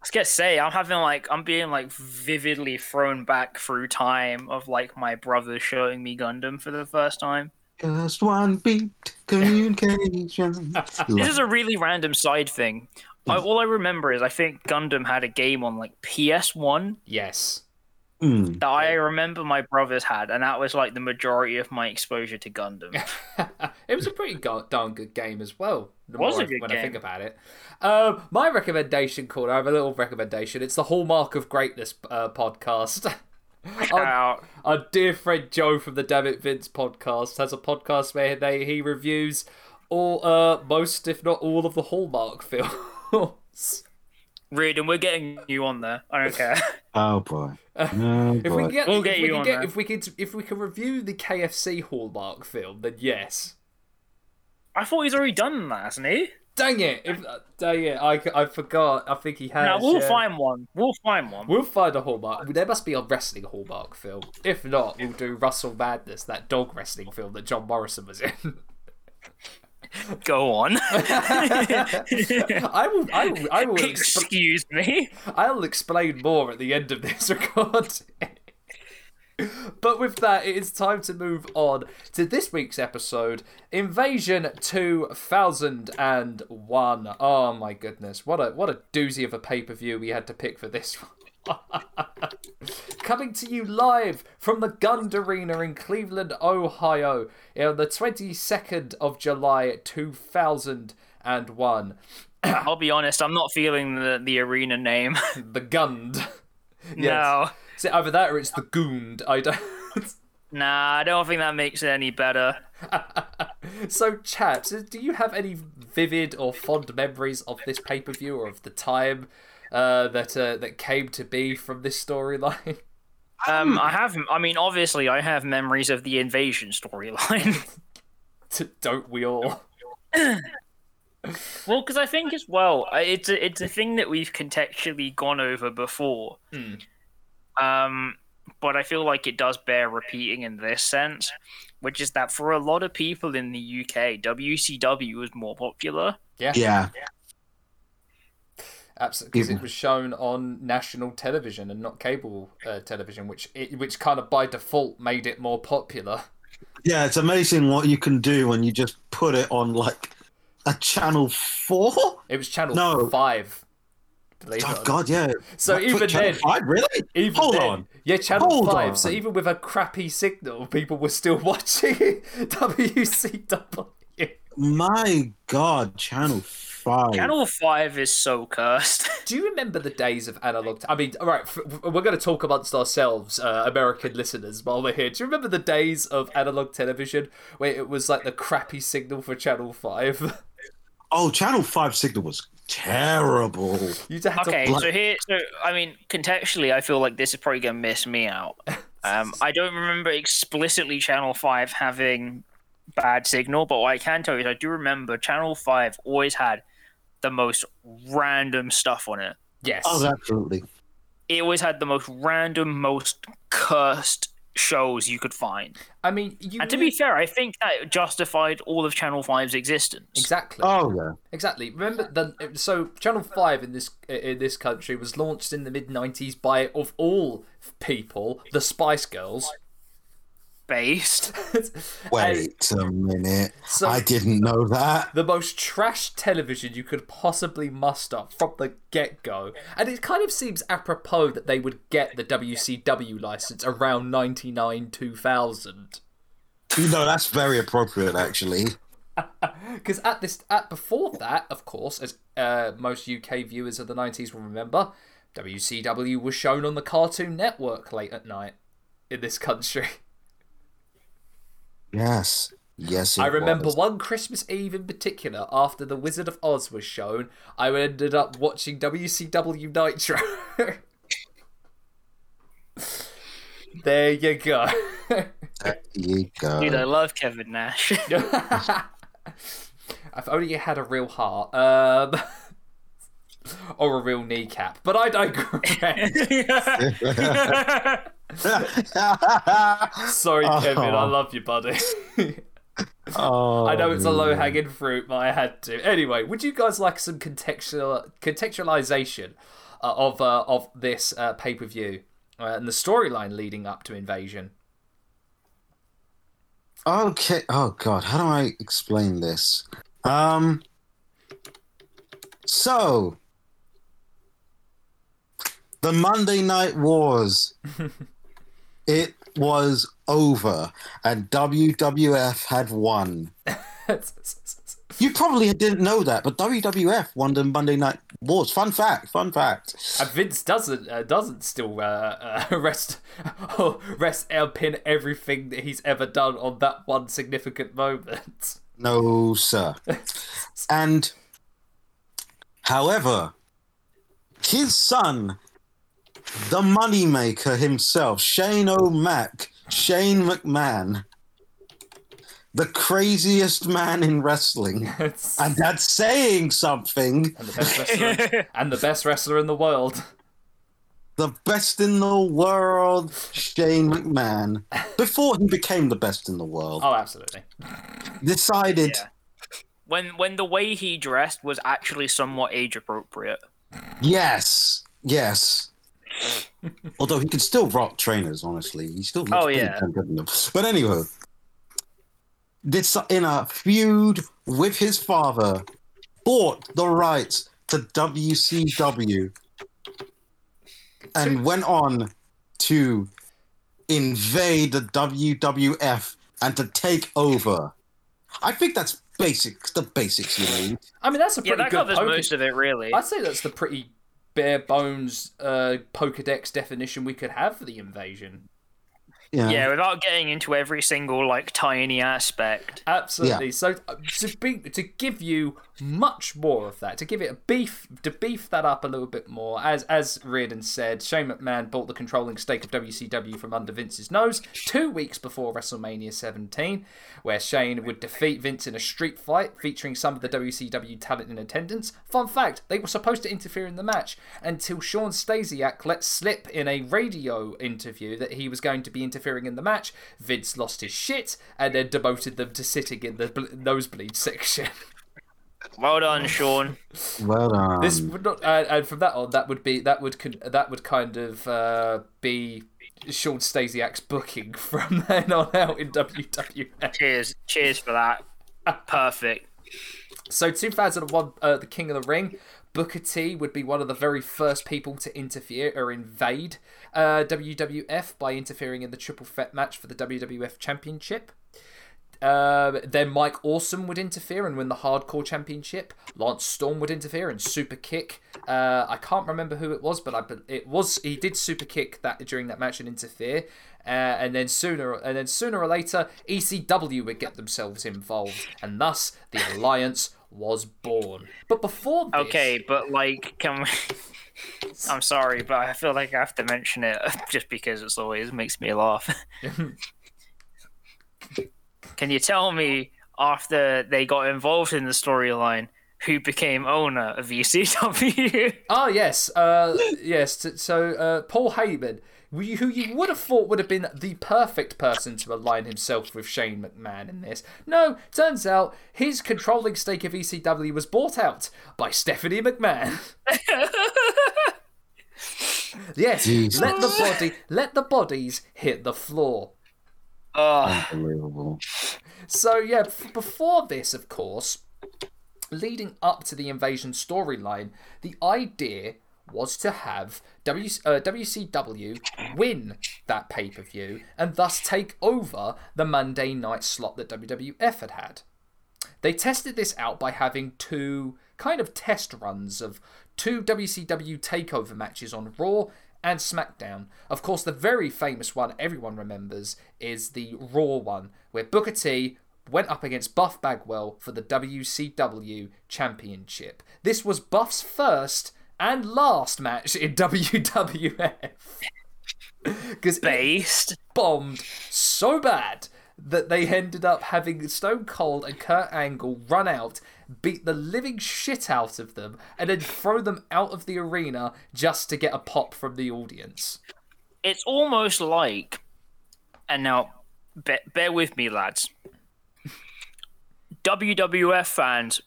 I was gonna say I'm having like I'm being like vividly thrown back through time of like my brother showing me Gundam for the first time. Just one beat communication. This is a really random side thing. I, all I remember is I think Gundam had a game on like PS1 yes. Mm. that I remember my brothers had, and that was like the majority of my exposure to Gundam. it was a pretty go- darn good game as well. The Was more a I- good when I think about it. Um, my recommendation, Corner, I have a little recommendation. It's the Hallmark of Greatness uh, podcast. Shout out. Our dear friend Joe from the Damn It Vince podcast has a podcast where they he reviews all, uh, most, if not all, of the Hallmark films. Reed, and we're getting you on there. I don't care. Oh boy. Oh, If we boy. can get, We'll if get we you can on get, there. if we could, if we can review the KFC Hallmark film, then yes. I thought he's already done that, hasn't he? Dang it! If, uh, dang it! I, I forgot. I think he has. No, we'll yeah. find one. We'll find one. We'll find a Hallmark. There must be a wrestling Hallmark film. If not, we'll do Russell Madness, that dog wrestling film that John Morrison was in. Go on. I will. I will. I will. Excuse me. I'll explain more at the end of this recording. But with that, it is time to move on to this week's episode Invasion 2001. Oh my goodness. What a what a doozy of a pay-per-view we had to pick for this one. Coming to you live from the Gund Arena in Cleveland, Ohio, on the 22nd of July 2001. I'll be honest, I'm not feeling the, the arena name. The Gund. No. Is it either that or it's the Goond? I don't. Nah, I don't think that makes it any better. so, chaps, do you have any vivid or fond memories of this pay per view or of the time uh, that uh, that came to be from this storyline? Um, I have, I mean, obviously, I have memories of the invasion storyline. don't we all? well, because I think as well, it's a, it's a thing that we've contextually gone over before. Hmm. Um, but I feel like it does bear repeating in this sense, which is that for a lot of people in the UK, WCW was more popular. Yeah. Yeah. Absolutely, because it was shown on national television and not cable uh, television, which it, which kind of by default made it more popular. Yeah, it's amazing what you can do when you just put it on like a channel four. It was channel No. five. Oh. God, yeah. So What, even then, five, really? Even Hold then, on. Yeah, Channel Hold 5. So even with a crappy signal, people were still watching WCW. My God, Channel Five. Channel 5 is so cursed. Do you remember the days of analog? T- I mean, all right, f- we're going to talk amongst ourselves, uh, American listeners, while we're here. Do you remember the days of analog television where it was like the crappy signal for Channel 5? Oh, Channel Five signal was terrible. you just had Okay, to. so here, so I mean, contextually, I feel like this is probably gonna miss me out. Um, I don't remember explicitly Channel Five having bad signal, but what I can tell you is I do remember Channel Five always had the most random stuff on it. Yes. Oh, absolutely. It always had the most random, most cursed shows you could find. I mean, you. And to be fair, I think that justified all of Channel 5's existence. Exactly. Oh, yeah. Exactly. Remember the so Channel Five in this in this country was launched in the mid '90s by, of all people, the Spice Girls. Based. Wait a minute. So- I didn't know that. the most trash television you could possibly muster from the get go. And it kind of seems apropos that they would get the WCW license around 99 2000. You know, that's very appropriate, actually. Because at this, at before that, of course, as uh, most UK viewers of the 90s will remember, WCW was shown on the Cartoon Network late at night in this country. Yes. Yes, it I remember was. one Christmas Eve in particular, after The Wizard of Oz was shown, I ended up watching WCW Nitro. there you go. There you go. Dude, I love Kevin Nash. if only you had a real heart. Um, or a real kneecap. But I digress. Sorry, Kevin. I Oh. love you, buddy. oh, I know it's a low hanging fruit, but I had to. Anyway, would you guys like some contextual contextualization uh, of uh, of this uh, pay per view uh, and the storyline leading up to Invasion? Okay. Oh God, how do I explain this? Um. So, the Monday Night Wars. it was over, and WWF had won. You probably didn't know that, but WWF won the Monday Night Wars. Fun fact. Fun fact. And Vince doesn't uh, doesn't still uh, uh, rest rest uh, pin everything that he's ever done on that one significant moment. No, sir. and, however, his son, the moneymaker himself, Shane O'Mac, Shane McMahon, the craziest man in wrestling, and and that's saying something, the best wrestler and the best wrestler in the world. the best in the world, Shane McMahon, before he became the best in the world, Oh, absolutely. decided. Yeah. when when the way he dressed was actually somewhat age appropriate. Yes, yes. Although he could still rock trainers, honestly, he still looks Oh, pretty yeah. damn good in them. But anyway, this in a feud with his father, bought the rights to WCW, and went on to invade the WWF and to take over. I think that's basics, the basics you need. I mean, that's a Yeah, pretty that good covers poker- most of it, really. I'd say that's the pretty bare bones uh, Pokedex definition we could have for the invasion. Yeah. Yeah, without getting into every single like tiny aspect. Absolutely. So uh, to be to give you much more of that, to give it a beef, to beef that up a little bit more, as as Riordan said, Shane McMahon bought the controlling stake of WCW from under Vince's nose two weeks before WrestleMania 17, where Shane would defeat Vince in a street fight featuring some of the WCW talent in attendance. Fun fact: they were supposed to interfere in the match until Shawn Stasiak let slip in a radio interview that he was going to be interfering in the match. Vince lost his shit and then demoted them to sitting in the bl- nosebleed section. Well done, Shawn. Well done. This would not, uh, and from that on, that would be that would that would kind of uh, be Shawn Stasiak's booking from then on out in WWF. Cheers, cheers for that. Perfect. So 2001, uh, the King of the Ring, Booker T would be one of the very first people to interfere or invade uh, WWF by interfering in the triple threat match for the WWF Championship. Uh, then Mike Awesome would interfere and win the Hardcore Championship. Lance Storm would interfere and super kick. Uh, I can't remember who it was, but I it was he did super kick that during that match and interfere. Uh, and then sooner and then sooner or later, ECW would get themselves involved, and thus the alliance was born. But before this, Okay, but like, can we? I'm sorry, but I feel like I have to mention it just because it's always makes me laugh. Can you tell me after they got involved in the storyline who became owner of ECW? oh yes, uh, yes. So uh, Paul Heyman, who you- who you would have thought would have been the perfect person to align himself with Shane McMahon in this. No, turns out his controlling stake of ECW was bought out by Stephanie McMahon. yes, Jesus. let the body, let the bodies hit the floor. Unbelievable. So yeah, before this, of course, leading up to the invasion storyline, the idea was to have w- uh, WCW win that pay per view and thus take over the Monday night slot that WWF had had. They tested this out by having two kind of test runs of two WCW takeover matches on Raw and SmackDown. Of course, the very famous one everyone remembers is the Raw one, where Booker T went up against Buff Bagwell for the WCW Championship. This was Buff's first and last match in WWF. Because Based. bombed so bad that they ended up having Stone Cold and Kurt Angle run out, beat the living shit out of them, and then throw them out of the arena just to get a pop from the audience. It's almost like, and now, bear, bear with me, lads. WWF fans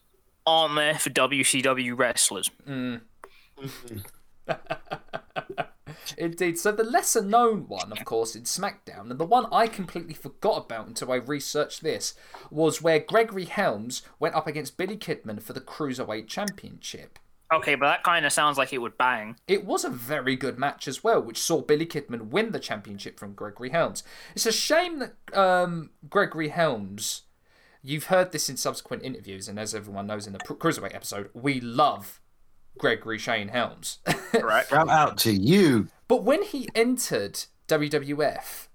aren't there for WCW wrestlers. Mm. Indeed. So the lesser known one, of course, in SmackDown, and the one I completely forgot about until I researched this, was where Gregory Helms went up against Billy Kidman for the Cruiserweight Championship. Okay, but that kind of sounds like it would bang. It was a very good match as well, which saw Billy Kidman win the championship from Gregory Helms. It's a shame that um, Gregory Helms, you've heard this in subsequent interviews, and as everyone knows in the Cruiserweight episode, we love Gregory Shane Helms. Correct. Shout out to you. But when he entered WWF,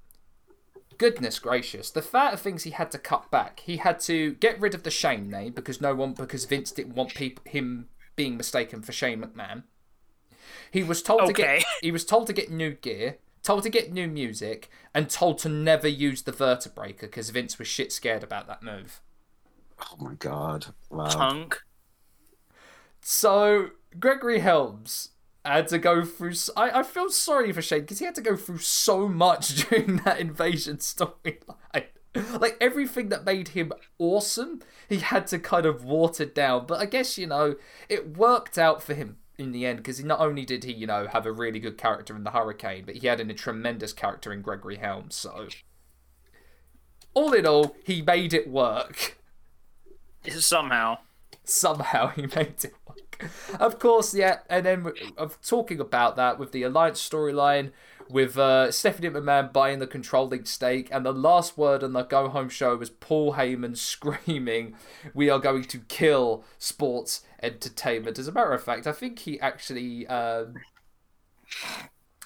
goodness gracious, the fact of things he had to cut back. He had to get rid of the Shane name because no one, because Vince didn't want people him being mistaken for Shane McMahon. He was told to get he was told to get new gear, told to get new music, and told to never use the Vertebreaker because Vince was shit scared about that move. Oh my god. Wow. Punk. So Gregory Helms had to go through. I, I feel sorry for Shane because he had to go through so much during that invasion storyline. Like everything that made him awesome, he had to kind of water down. But I guess you know it worked out for him in the end because not only did he you know have a really good character in the Hurricane, but he had in a tremendous character in Gregory Helms. So all in all, he made it work Somehow. somehow he made it. Of course, yeah, and then of talking about that with the alliance storyline, with uh, Stephanie McMahon buying the controlling stake, and the last word on the go home show was Paul Heyman screaming, "We are going to kill sports entertainment." As a matter of fact, I think he actually. Um,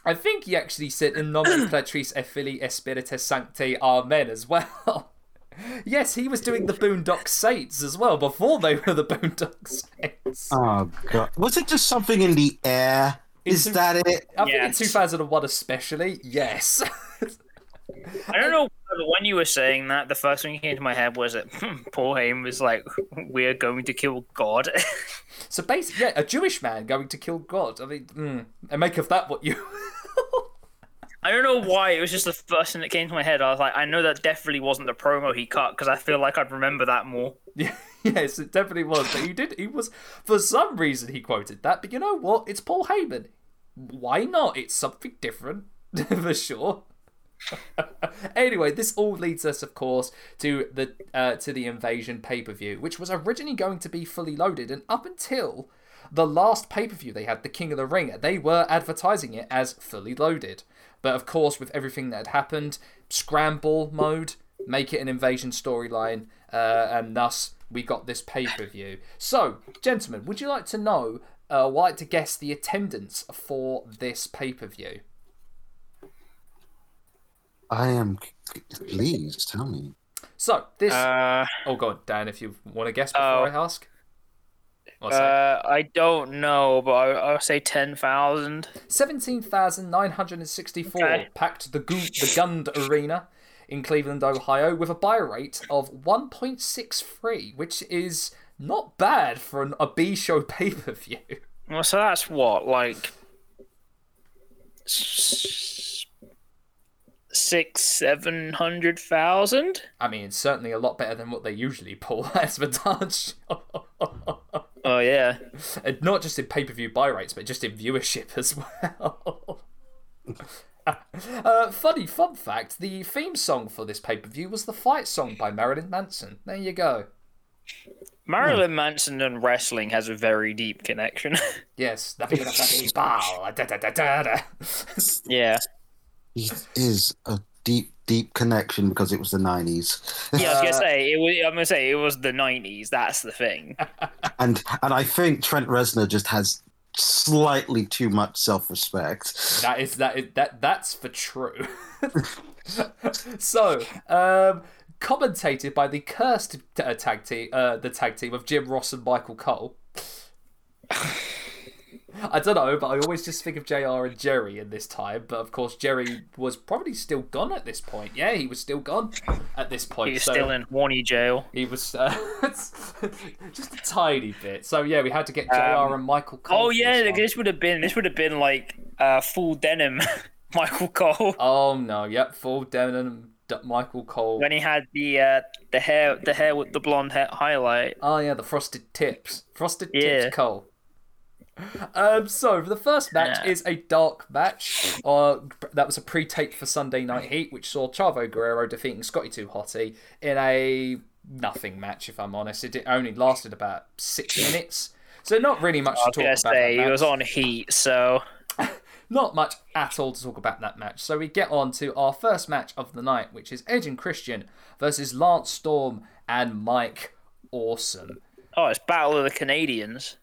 I think he actually said in nomine Patrice Effili Espiritus Sancte Amen as well. Yes, he was doing the Boondock Saints as well before they were the Boondock Saints. Oh god. Was it just something in the air? Is It's- that it? I think in 2001 especially, yes. I don't know. But when you were saying that, the first thing that came to my head was that Paul Heyman was like, "We're going to kill God." so basically, yeah, a Jewish man going to kill God. I mean, mm, and make of that what you. I don't know why. It was just the first thing that came to my head. I was like, I know that definitely wasn't the promo he cut because I feel like I'd remember that more. Yeah, yes, it definitely was. But he did. He was for some reason he quoted that. But you know what? It's Paul Heyman. Why not? It's something different for sure. anyway, this all leads us, of course, to the uh, to the invasion pay per view, which was originally going to be fully loaded, and up until the last pay per view they had, the King of the Ring, they were advertising it as fully loaded. But of course, with everything that had happened, scramble mode, make it an invasion storyline, uh, and thus we got this pay per view. So, gentlemen, would you like to know? Uh, would like to guess the attendance for this pay per view? I am. Please tell me. So this. Uh, oh god, Dan, if you want to guess before Oh. I ask. What's that? uh, I don't know, but I, I'll say ten thousand. Seventeen thousand nine hundred and sixty-four Okay. packed the Gu- the Gund Arena in Cleveland, Ohio, with a buy rate of one point six three, which is not bad for an, a B show pay per view. Well, so that's what like s- six, seven hundred thousand. I mean, certainly a lot better than what they usually pull as the dance show. Oh yeah. And not just in pay per view buy rates, but just in viewership as well. uh, funny fun fact the theme song for this pay per view was the fight song by Marilyn Manson. There you go. Marilyn Manson and wrestling has a very deep connection. Yes, yeah. It is a deep, deep connection because it was the nineties, Yeah, I was Uh, gonna say it was. I'm gonna say it was the '90s. That's the thing. and and I think Trent Reznor just has slightly too much self-respect. That is that is that that's for true. so, um, commentated by the cursed uh, tag team, uh, the tag team of Jim Ross and Michael Cole. I don't know, but I always just think of JR and Jerry in this time. But of course, Jerry was probably still gone at this point. Yeah, he was still gone at this point. He's so still in horny jail. He was uh, just a tiny bit. So yeah, we had to get JR Um, and Michael Cole. Oh yeah, this this would have been this would have been like uh, full denim, Michael Cole. Oh no, yep, full denim D- Michael Cole. When he had the uh, the hair the hair with the blonde hair highlight. Oh yeah, the frosted tips, frosted Yeah. tips Cole. Um, so the first match Yeah. is a dark match. Uh, that was a pre-tape for Sunday Night Heat, which saw Chavo Guerrero defeating Scotty 2 Hotty in a nothing match. If I'm honest, it only lasted about six minutes, so not really much I to talk about. say he was on heat, so Not much at all to talk about that match. So we get on to our first match of the night, which is Edge and Christian versus Lance Storm and Mike Awesome. oh, it's Battle of the Canadians.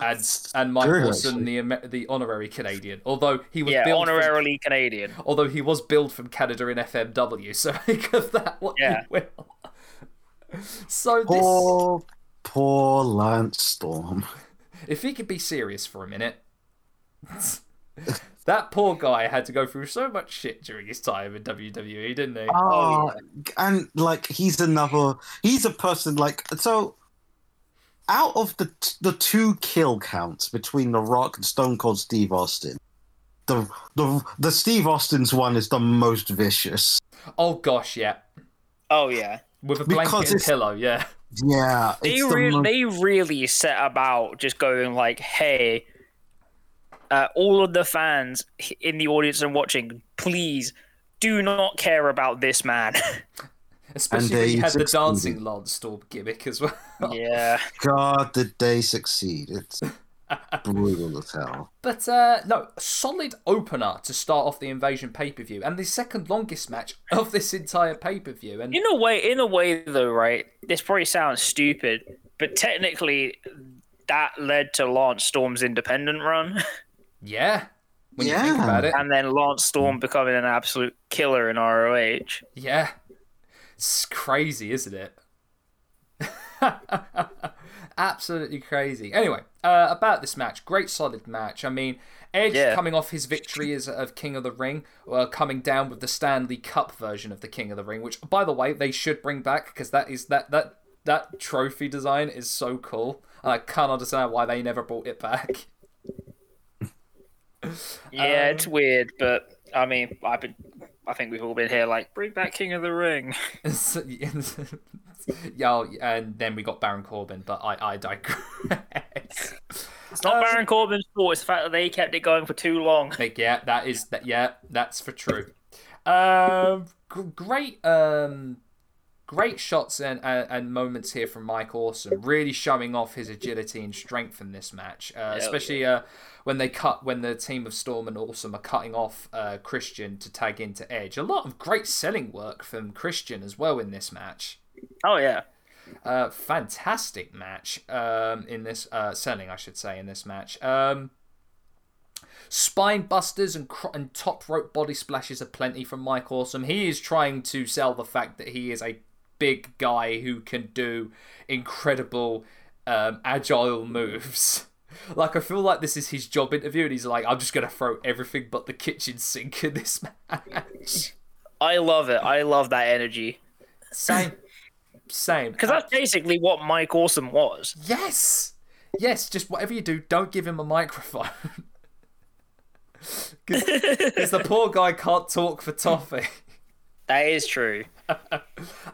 And, and Mike Sure, Awesome, the the honorary Canadian, although he was Yeah, billed from, honorarily Canadian. although he was billed from Canada in FMW, so make of that what Yeah. you will. So this, Poor, poor Lance Storm. if he could be serious for a minute, that poor guy had to go through so much shit during his time in WWE, didn't he? Uh, oh, and like he's another. He's a person like so. Out of the the two kill counts between The Rock and Stone Cold Steve Austin, the the the Steve Austin's one is the most vicious. Oh gosh, yeah, Oh yeah, with a Because blanket and pillow, yeah. Yeah, they it's the really mo- they really set about just going like, hey, uh, all of the fans in the audience and watching, please do not care about this man. Especially And when he they had the dancing Lance Storm gimmick as well. yeah, God did they succeed? It's brutal as hell. But uh, no, solid opener to start off the Invasion pay per view, and the second longest match of this entire pay per view. And in a way, in a way though, right? This probably sounds stupid, but technically, that led to Lance Storm's independent run, yeah, when you think Yeah. about it, and then Lance Storm becoming an absolute killer in ROH. yeah, it's crazy, isn't it? Absolutely crazy. Anyway, uh, about this match, great solid match. I mean, Edge Yeah. coming off his victory as of King of the Ring, uh, coming down with the Stanley Cup version of the King of the Ring, which, by the way, they should bring back because that is that that that trophy design is so cool, and I can't understand why they never brought it back. Yeah, Um, it's weird, but I mean, I've been, I think we've all been here like, bring back King of the Ring. yeah, and then we got Baron Corbin, but I I digress. It's not Um, Baron Corbin's fault. It's the fact that they kept it going for too long. Like, yeah, that is that. Yeah, that's for true. Um, great, um, great shots and, and and moments here from Mike Awesome, really showing off his agility and strength in this match. Uh, especially uh, when they cut when the team of Storm and Awesome are cutting off uh, Christian to tag into Edge. A lot of great selling work from Christian as well in this match. Oh yeah, Uh, fantastic match um, in this uh, selling, I should say, in this match. Um, spine busters and and top rope body splashes are plenty from Mike Awesome. He is trying to sell the fact that he is a big guy who can do incredible um, agile moves. Like I feel like this is his job interview, and he's like, "I'm just gonna throw everything but the kitchen sink in this match." I love it. I love that energy Same, same. because that's basically what Mike Awesome was. Yes! Yes, just whatever you do, don't give him a microphone. Because the poor guy can't talk for toffee. That is true.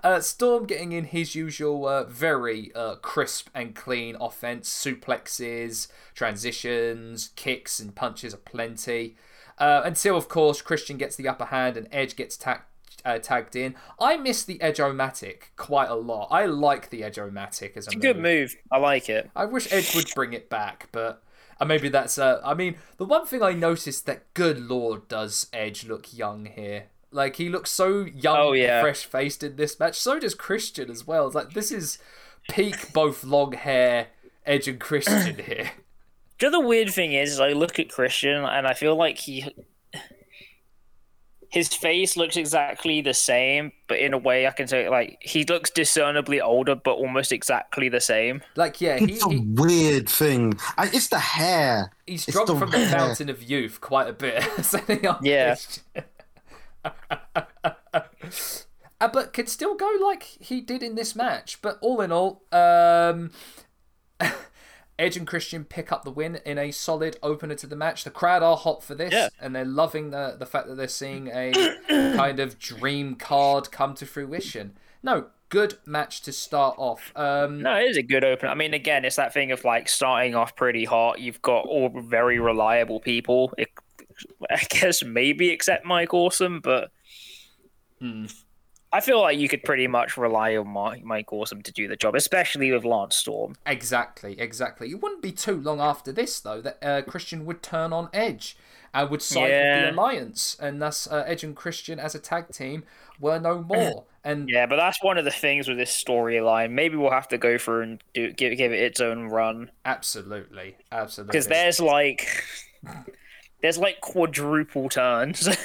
Uh, Storm getting in his usual uh, very uh, crisp and clean offense, suplexes, transitions, kicks, and punches are plenty. Uh, until, of course, Christian gets the upper hand and Edge gets ta- uh, tagged in. I miss the Edge-O-Matic quite a lot. I like the Edge-O-Matic as a, It's a good move. I like it. I wish Edge would bring it back, but uh, maybe that's. Uh, I mean, the one thing I noticed that, good lord, does Edge look young here? Like he looks so young, Oh, yeah. fresh faced in this match. So does Christian as well. It's like this is peak both long hair, Edge and Christian here. The other weird thing is, is I look at Christian and I feel like he his face looks exactly the same, but in a way I can say like he looks discernibly older, but almost exactly the same. Like, yeah, he, It's a he weird thing. I, it's the hair. he's it's drunk the from the fountain of youth quite a bit. Saying on Yeah. Uh, but could still go like he did in this match. But all in all, um, Edge and Christian pick up the win in a solid opener to the match. The crowd are hot for this, Yeah. and they're loving the the fact that they're seeing a kind of dream card come to fruition. No, good match to start off. Um, No, it is a good opener. I mean, again, it's that thing of like starting off pretty hot. You've got all very reliable people. It, I guess maybe except Mike Awesome, but Hmm. I feel like you could pretty much rely on Mike, Awesome to do the job, especially with Lance Storm. Exactly, exactly. It wouldn't be too long after this, though, that uh, Christian would turn on Edge and would side with the Alliance, and thus uh, Edge and Christian as a tag team were no more. And Yeah, but that's one of the things with this storyline. Maybe we'll have to go through and do give give it its own run absolutely, absolutely. because there's like there's like quadruple turns.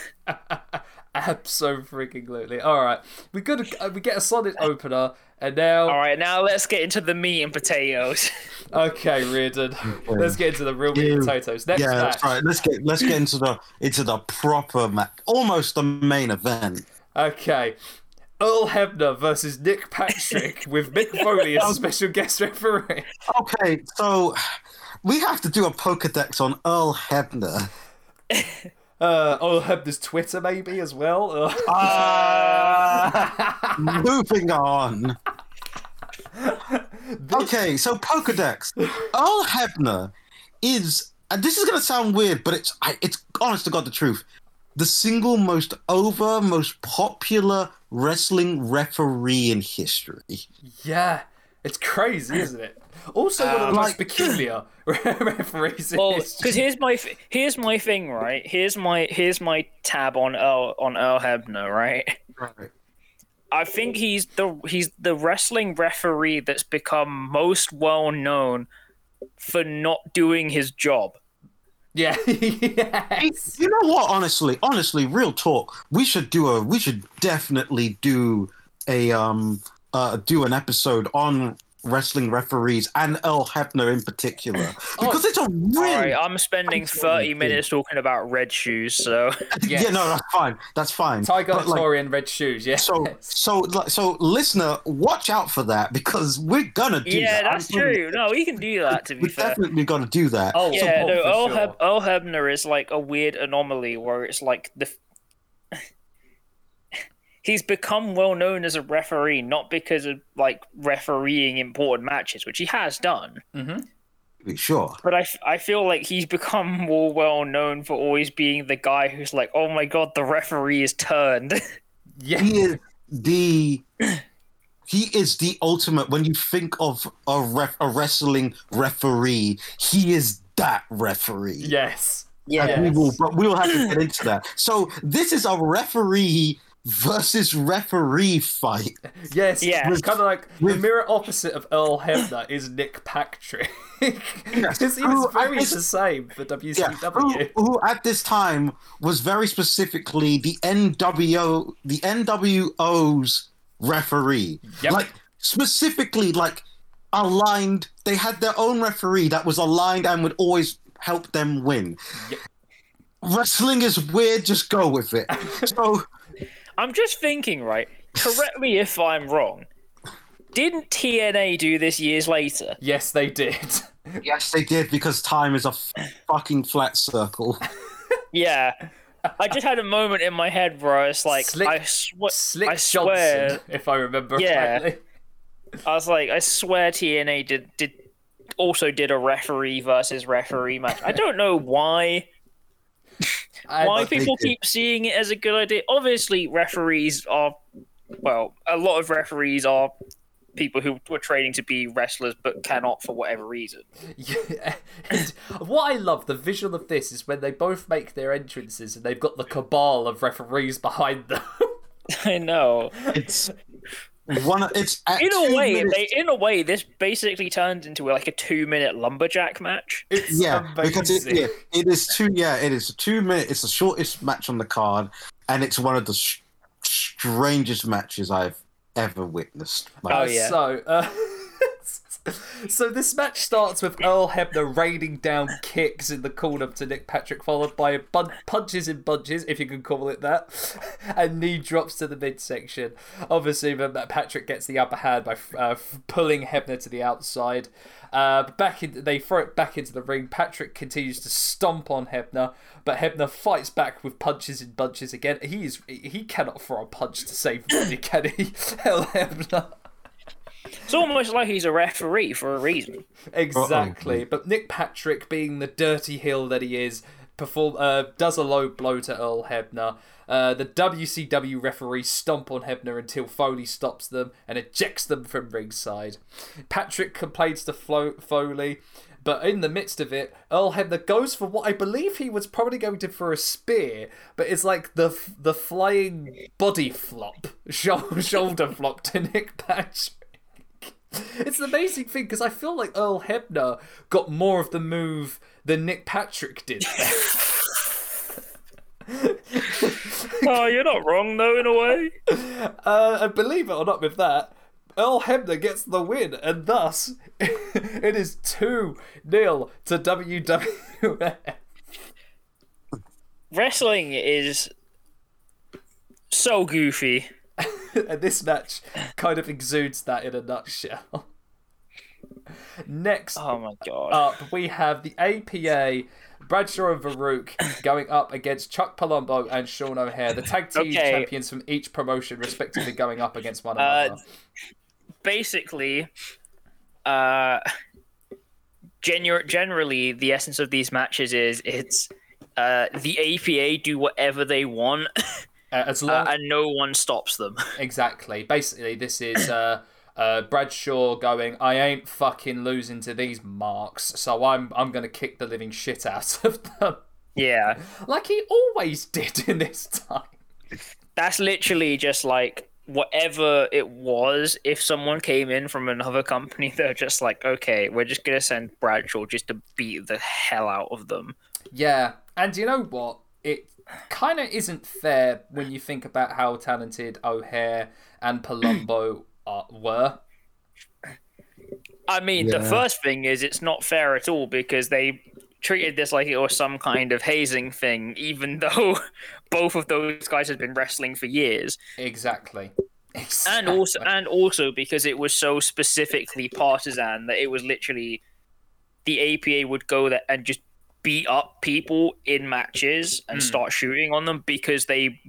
Abso freaking lutely. All right, we got a, uh, we get a solid opener, and now All right, now let's get into the meat and potatoes. okay, Riordan, let's get into the real meat and potatoes. Next yeah, match. that's right. Let's get let's get into the into the proper match, almost the main event. Okay. Earl Hebner versus Nick Patrick with Mick Foley as a special guest referee. Okay, so we have to do a Pokedex on Earl Hebner. Uh, Earl Hebner's Twitter maybe as well. Uh, moving on. Okay, so Pokedex. Earl Hebner is, and this is going to sound weird, but it's I, it's honest to God the truth. The single most over, most popular wrestling referee in history. yeah, it's crazy, isn't it? Also, one of the most like- peculiar referees Well, history. because here's my here's my thing, right? Here's my here's my tab on Earl on Earl Hebner, right? Right. I think he's the he's the wrestling referee that's become most well known for not doing his job. Yeah, yes. You know what? Honestly, honestly, real talk. We should do a. We should definitely do a um uh do an episode on wrestling referees and Earl Hebner in particular because oh, it's a really All right, I'm spending I'm 30 sorry, minutes talking about red shoes, so Yes. yeah no that's fine that's fine. Tiger But, like, Tori in red shoes. yeah. so so like, so listener, watch out for that because we're gonna do yeah, that. that's I'm gonna- true. No, we can do that. To be We're fair, definitely gonna do that. oh, yeah, support no, Earl, sure. Heb- Earl Hebner is like a weird anomaly where it's like the. He's become well known as a referee, not because of like refereeing important matches, which he has done, Mhm. Sure. but I, I feel like he's become more well known for always being the guy who's like, oh my god, the referee is turned. Yeah. He is the he is the ultimate when you think of a ref, a wrestling referee, he is that referee. Yes. Yeah. we will, but we will have to get into that. So this is a referee versus referee fight. Yes. Yeah. It's kind of like the mirror opposite of Earl Hebner is Nick Patrick. Because he Who- was very the same for Yeah, WCW. who, who at this time was very specifically the NWO, the NWO's referee. Yep. Like specifically, like aligned. They had their own referee that was aligned and would always help them win. Yep. Wrestling is weird. Just go with it. So I'm just thinking, right? Correct me if I'm wrong. Didn't TNA do this years later? Yes, they did. yes, they did because time is a fucking flat circle. Yeah. I just had a moment in my head where I was like, Slick- I, sw- Slick I swear, Johnson, if I remember Yeah. correctly. I was like, I swear TNA did did also did a referee versus referee match. I don't know why And- why people did. keep seeing it as a good idea. Obviously, referees are well, a lot of referees are people who were training to be wrestlers but cannot for whatever reason. Yeah. What I love, the visual of this, is when they both make their entrances and they've got the cabal of referees behind them. I know. It's one. It's at In a way, minutes- they, in a way, this basically turned into like a two-minute lumberjack match. It's yeah, because it, yeah, it is two. Yeah, it is a two minute. It's the shortest match on the card, and it's one of the sh- strangest matches I've ever witnessed. Like, Oh, yeah. So, uh, so this match starts with Earl Hebner raining down kicks in the corner to Nick Patrick, followed by bun- punches in bunches, if you can call it that, and knee drops to the midsection. Obviously, Patrick gets the upper hand by uh, pulling Hebner to the outside. Uh, back in, they throw it back into the ring. Patrick continues to stomp on Hebner, but Hebner fights back with punches in bunches again. He is he cannot throw a punch to save money, can he? Earl Hebner. It's almost like he's a referee for a reason. Exactly. But Nick Patrick, being the dirty heel that he is, perform uh, does a low blow to Earl Hebner. Uh, the WCW referees stomp on Hebner until Foley stops them and ejects them from ringside. Patrick complains to Flo- Foley, but in the midst of it, Earl Hebner goes for what I believe he was probably going to for a spear, but it's like the the flying body flop, shoulder flop to Nick Patrick. It's an amazing thing because I feel like Earl Hebner got more of the move than Nick Patrick did. Oh, you're not wrong though, in a way. uh, and believe it or not, with that, Earl Hebner gets the win, and thus it is 2 0 to WWF. Wrestling is so goofy. and this match kind of exudes that in a nutshell. Next Oh my god. up, we have the APA, Bradshaw and Faarooq going up against Chuck Palumbo and Sean O'Haire, the tag team Okay. champions from each promotion, respectively, going up against one Uh, another. basically, uh, genu- generally, the essence of these matches is it's uh, the APA do whatever they want, Uh, as uh, and no one stops them. exactly, basically, this is uh, uh, Bradshaw going. I ain't fucking losing to these marks, so I'm I'm gonna kick the living shit out of them, yeah, like he always did in this time. that's literally just like whatever it was. If someone came in from another company, they're just like, okay, we're just gonna send Bradshaw just to beat the hell out of them. Yeah, and you know what? It kind of isn't fair when you think about how talented O'Haire and Palumbo are, were. I mean, the first thing is it's not fair at all because they treated this like it was some kind of hazing thing, even though both of those guys had been wrestling for years, Exactly. and also and also because it was so specifically partisan that it was literally the APA would go there and just beat up people in matches and Hmm. start shooting on them because they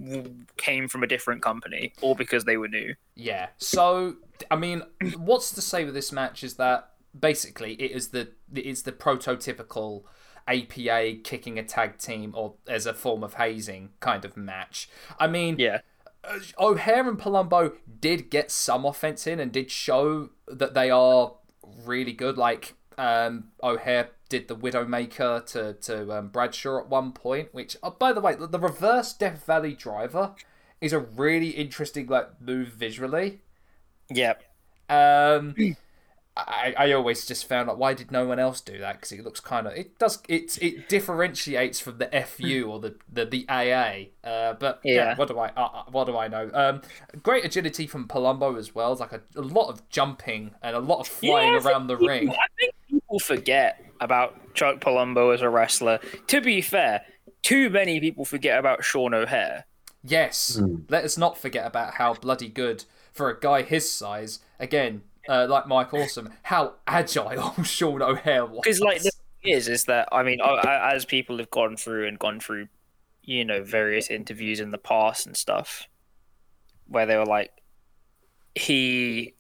came from a different company or because they were new. Yeah. So, I mean, what's to say with this match is that basically it is the it is the prototypical APA kicking a tag team or as a form of hazing kind of match. I mean, Yeah. uh, O'Haire and Palumbo did get some offense in and did show that they are really good. Like um, O'Haire did the Widowmaker to to um, Bradshaw at one point, which oh, by the way, the, the reverse Death Valley driver is a really interesting like move visually. Yep. Um, I, I always just found like why did no one else do that because it looks kind of it does it it differentiates from the FU or the the, the AA uh, but yeah. Yeah. what do I uh, uh, what do I know um great agility from Palumbo as well like a, a lot of jumping and a lot of flying Yeah, around the think ring I think people forget about Chuck Palumbo as a wrestler. To be fair, too many people forget about Sean O'Haire. yes let us not forget about how bloody good for a guy his size again uh, like Mike Awesome how agile Sean O'Haire was Because like the thing is, is that I mean, I- I- as people have gone through and gone through, you know, various interviews in the past and stuff, where they were like, he,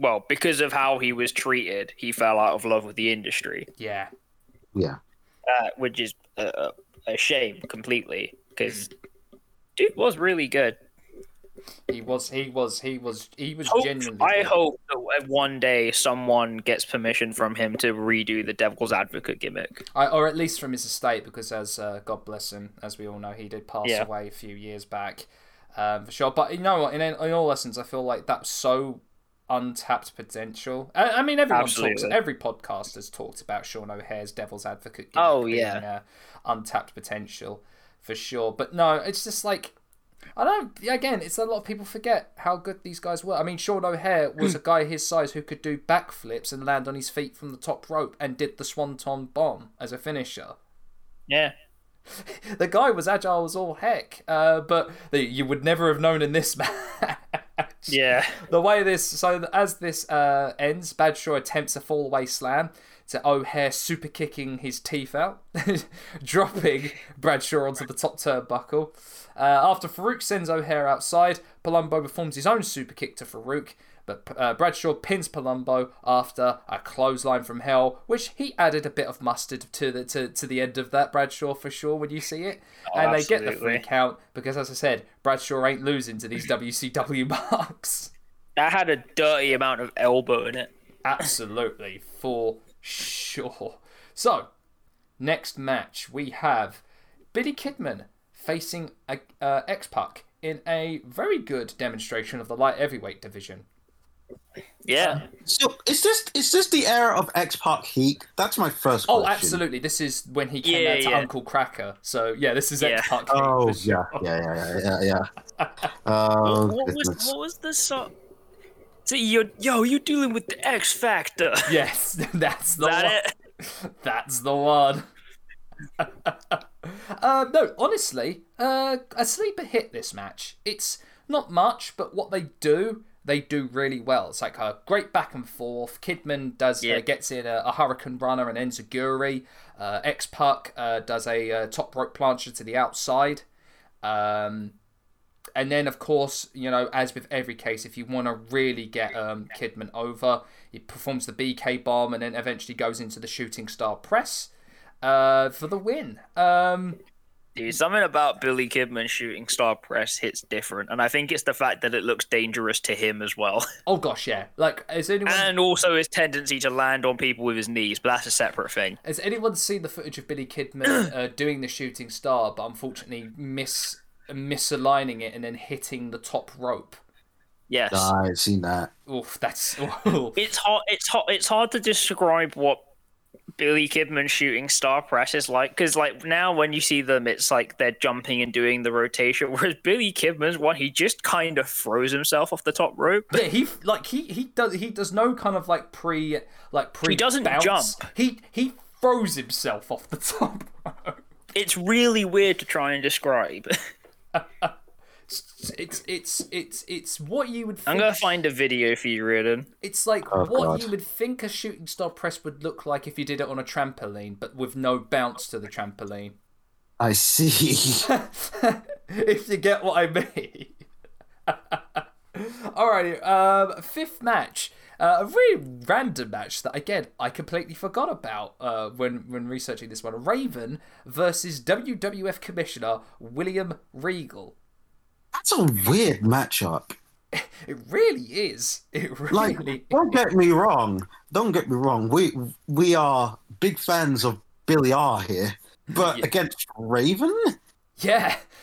well, because of how he was treated, he fell out of love with the industry. yeah Yeah. uh, which is a, a- a shame completely because dude was really good. He was, he was, he was, he was Hope- genuinely. I good. hope that one day someone gets permission from him to redo the Devil's Advocate gimmick. I, or at least from his estate, because as uh, God bless him, as we all know, he did pass Yeah. away a few years back. um, for sure. But you know what? In, in all essence, I feel like that's so untapped potential. I, I mean, everyone talks. Every podcast has talked about Sean O'Haire's Devil's Advocate. Oh, yeah. uh, untapped potential for sure. But no, it's just like I don't. Again, it's a lot of people forget how good these guys were. I mean, Sean O'Haire was a guy his size who could do backflips and land on his feet from the top rope and did the swanton bomb as a finisher. Yeah. The guy was agile as all heck, uh, but the, you would never have known in this match. Yeah. the way this so as this uh, ends, Bradshaw attempts a fall away slam to O'Haire super kicking his teeth out, dropping Bradshaw onto the top turnbuckle. Uh, after Faarooq sends O'Haire outside, Palumbo performs his own super kick to Faarooq, but uh, Bradshaw pins Palumbo after a clothesline from hell, which he added a bit of mustard to the to, to the end of that Bradshaw for sure when you see it, and they get the free absolutely. count because, as I said, Bradshaw ain't losing to these WCW marks. That had a dirty amount of elbow in it. Absolutely, for sure. So, next match we have Billy Kidman facing uh, X Pac in a very good demonstration of the light heavyweight division. Yeah. So is this is this the era of X Pac Heat? That's my first Oh, absolutely. This is when he came Yeah, out to yeah. Uncle Kracker. So, yeah, this is Yeah. X Pac. Oh yeah, yeah, yeah, yeah, yeah, yeah. Oh what was goodness. what was the song? So you yo, you dealing with the X Factor? Yes, that's the that one. it? That's the one. uh, no, honestly, uh, a sleeper hit this match. It's not much, but what they do, they do really well. It's like a great back and forth. Kidman does Yeah. uh, gets in a, a Hurricanrana and Enziguri. Uh, X Pac uh, does a uh, top rope plancher to the outside. Um, and then, of course, you know, as with every case, if you want to really get um, Kidman over, he performs the BK bomb and then eventually goes into the shooting star press uh, for the win. Um, Dude, something about Billy Kidman shooting star press hits different, and I think it's the fact that it looks dangerous to him as well, oh gosh, yeah. Like, has anyone and also his tendency to land on people with his knees. But that's a separate thing. has anyone seen the footage of Billy Kidman uh, doing the shooting star, but unfortunately miss misaligning it and then hitting the top rope? Yes, I've seen that. Oof, that's oof. it's hard. It's hard. It's hard to describe what Billy Kidman shooting star press is like because like now when you see them, it's like they're jumping and doing the rotation, whereas Billy Kidman's one, he just kind of throws himself off the top rope. Yeah, he like he he does he does no kind of like pre like pre He doesn't bounce. jump. He he throws himself off the top rope. It's really weird to try and describe. It's it's it's it's what you would. Think, I'm gonna find a video for you, Riordan. It's like Oh, what God. you would think a shooting star press would look like if you did it on a trampoline, but with no bounce to the trampoline. I see. if you get what I mean. Alrighty, um, fifth match. Uh, a really random match that again I completely forgot about uh, when when researching this one. Raven versus WWF Commissioner William Regal. That's a weird matchup. It really is. It really. Like, don't get me wrong. Don't get me wrong. We we are big fans of Billy R here, but Yeah. against Raven, Yeah.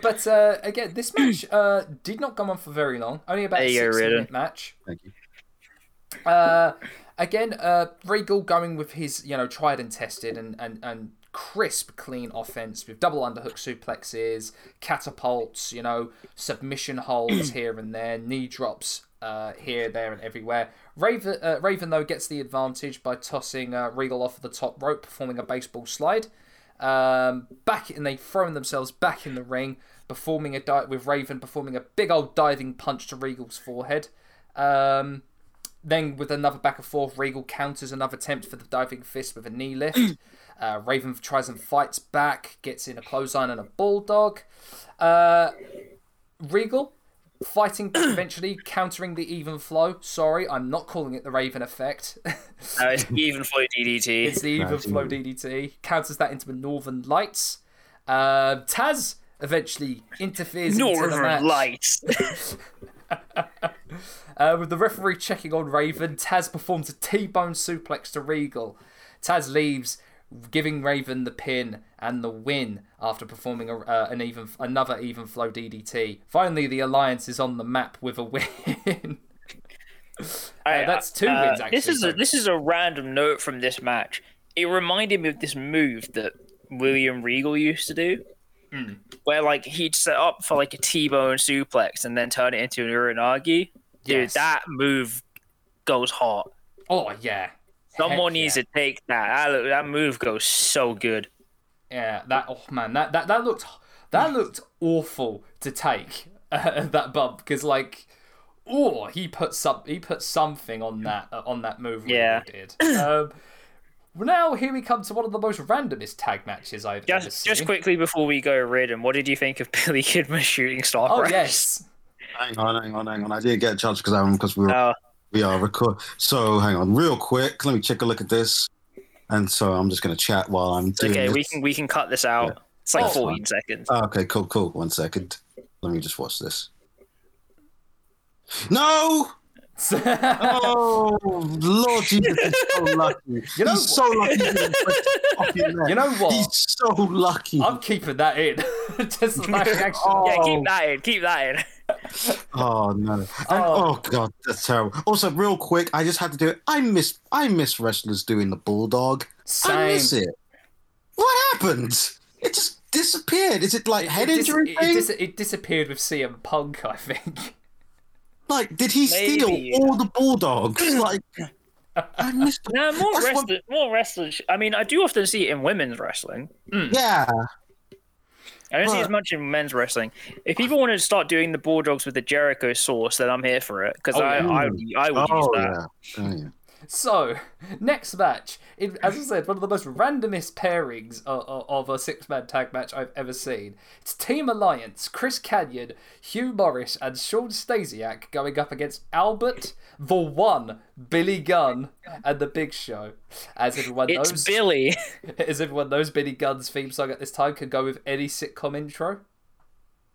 but uh, again, this match uh, did not go on for very long. Only about There a you go, six-minute match. thank you. Uh, again, uh, Regal going with his you know tried and tested and, and, and crisp, clean offense with double underhook suplexes, catapults, you know, submission holds here and there, knee drops uh, here, there, and everywhere. Raven, uh, Raven though gets the advantage by tossing uh, Regal off the top rope, performing a baseball slide. Um, back and they thrown themselves back in the ring, performing a di- with Raven performing a big old diving punch to Regal's forehead. Um, then with another back and forth, Regal counters another attempt for the diving fist with a knee lift. Uh, Raven tries and fights back, gets in a clothesline and a bulldog. Uh, Regal fighting eventually, countering the even flow. Sorry, I'm not calling it the Raven effect. Uh, it's even flow DDT. it's the even That's flow even. DDT. Counters that into the Northern Lights. Uh, Taz eventually interferes into the match. Northern Lights. Uh, with the referee checking on Raven, Taz performs a T-bone suplex to Regal. Taz leaves. Giving Raven the pin and the win after performing a, uh, an even another even flow DDT. Finally, the alliance is on the map with a win. I- that's two uh, wins, actually, This is so- a, this is a random note from this match. It reminded me of this move that William Regal used to do, Hmm. where like he'd set up for like a T-bone suplex and then turn it into an uranage. Dude, Yes. that move goes hot. oh yeah. Someone Heck needs yeah. to take that. That, that move goes so good. Yeah, that oh man, that that that looked that looked awful to take uh, that bump because like, oh, he put some he put something on that uh, on that move. Really Yeah. did. Um, well, now here we come to one of the most randomest tag matches I've ever Just seen. just quickly before we go, Riordan, what did you think of Billy Kidman shooting Star Oh Crash? yes, Hang on, hang on, hang on. I didn't get a chance because I'm because we were Oh, we are record. So hang on, real quick. Let me check a look at this. And so I'm just gonna chat while I'm doing okay. this. We can we can cut this out. It's like Oh, 14 seconds. Ah, okay, cool, cool. One second. Let me just watch this. No! Oh, Lord Jesus, he's so lucky. You know he's so lucky. he didn't press the fucking net. You know what? He's so lucky. I'm keeping that in. Just like actually. Oh. Yeah, keep that in. Keep that in. Oh no! And, Oh. oh. god, that's terrible. Also, real quick, I just had to do it. I miss, I miss wrestlers doing the bulldog. I miss it. What happened? It just disappeared. Is it like head It dis- injury it, thing? dis- it disappeared with CM Punk, I think. like, did he steal Maybe. all the bulldogs? like, I missed. No, more That's what- wrestlers. More wrestlers. I mean, I do often see it in women's wrestling. Hmm. yeah, I don't see as much in men's wrestling. If people want to start doing the bulldogs with the Jericho sauce, then I'm here for it because Oh, I. I I would use oh that. yeah. Oh, yeah. So, next match. It, as I said, one of the most randomest pairings of, of a six man tag match I've ever seen. It's Team Alliance, Chris Kanyon, Hugh Morrus, and Shawn Stasiak going up against Albert, the One, Billy Gunn, and The Big Show. As everyone It's knows, Billy. as everyone knows, Billy Gunn's theme song at this time could go with any sitcom intro.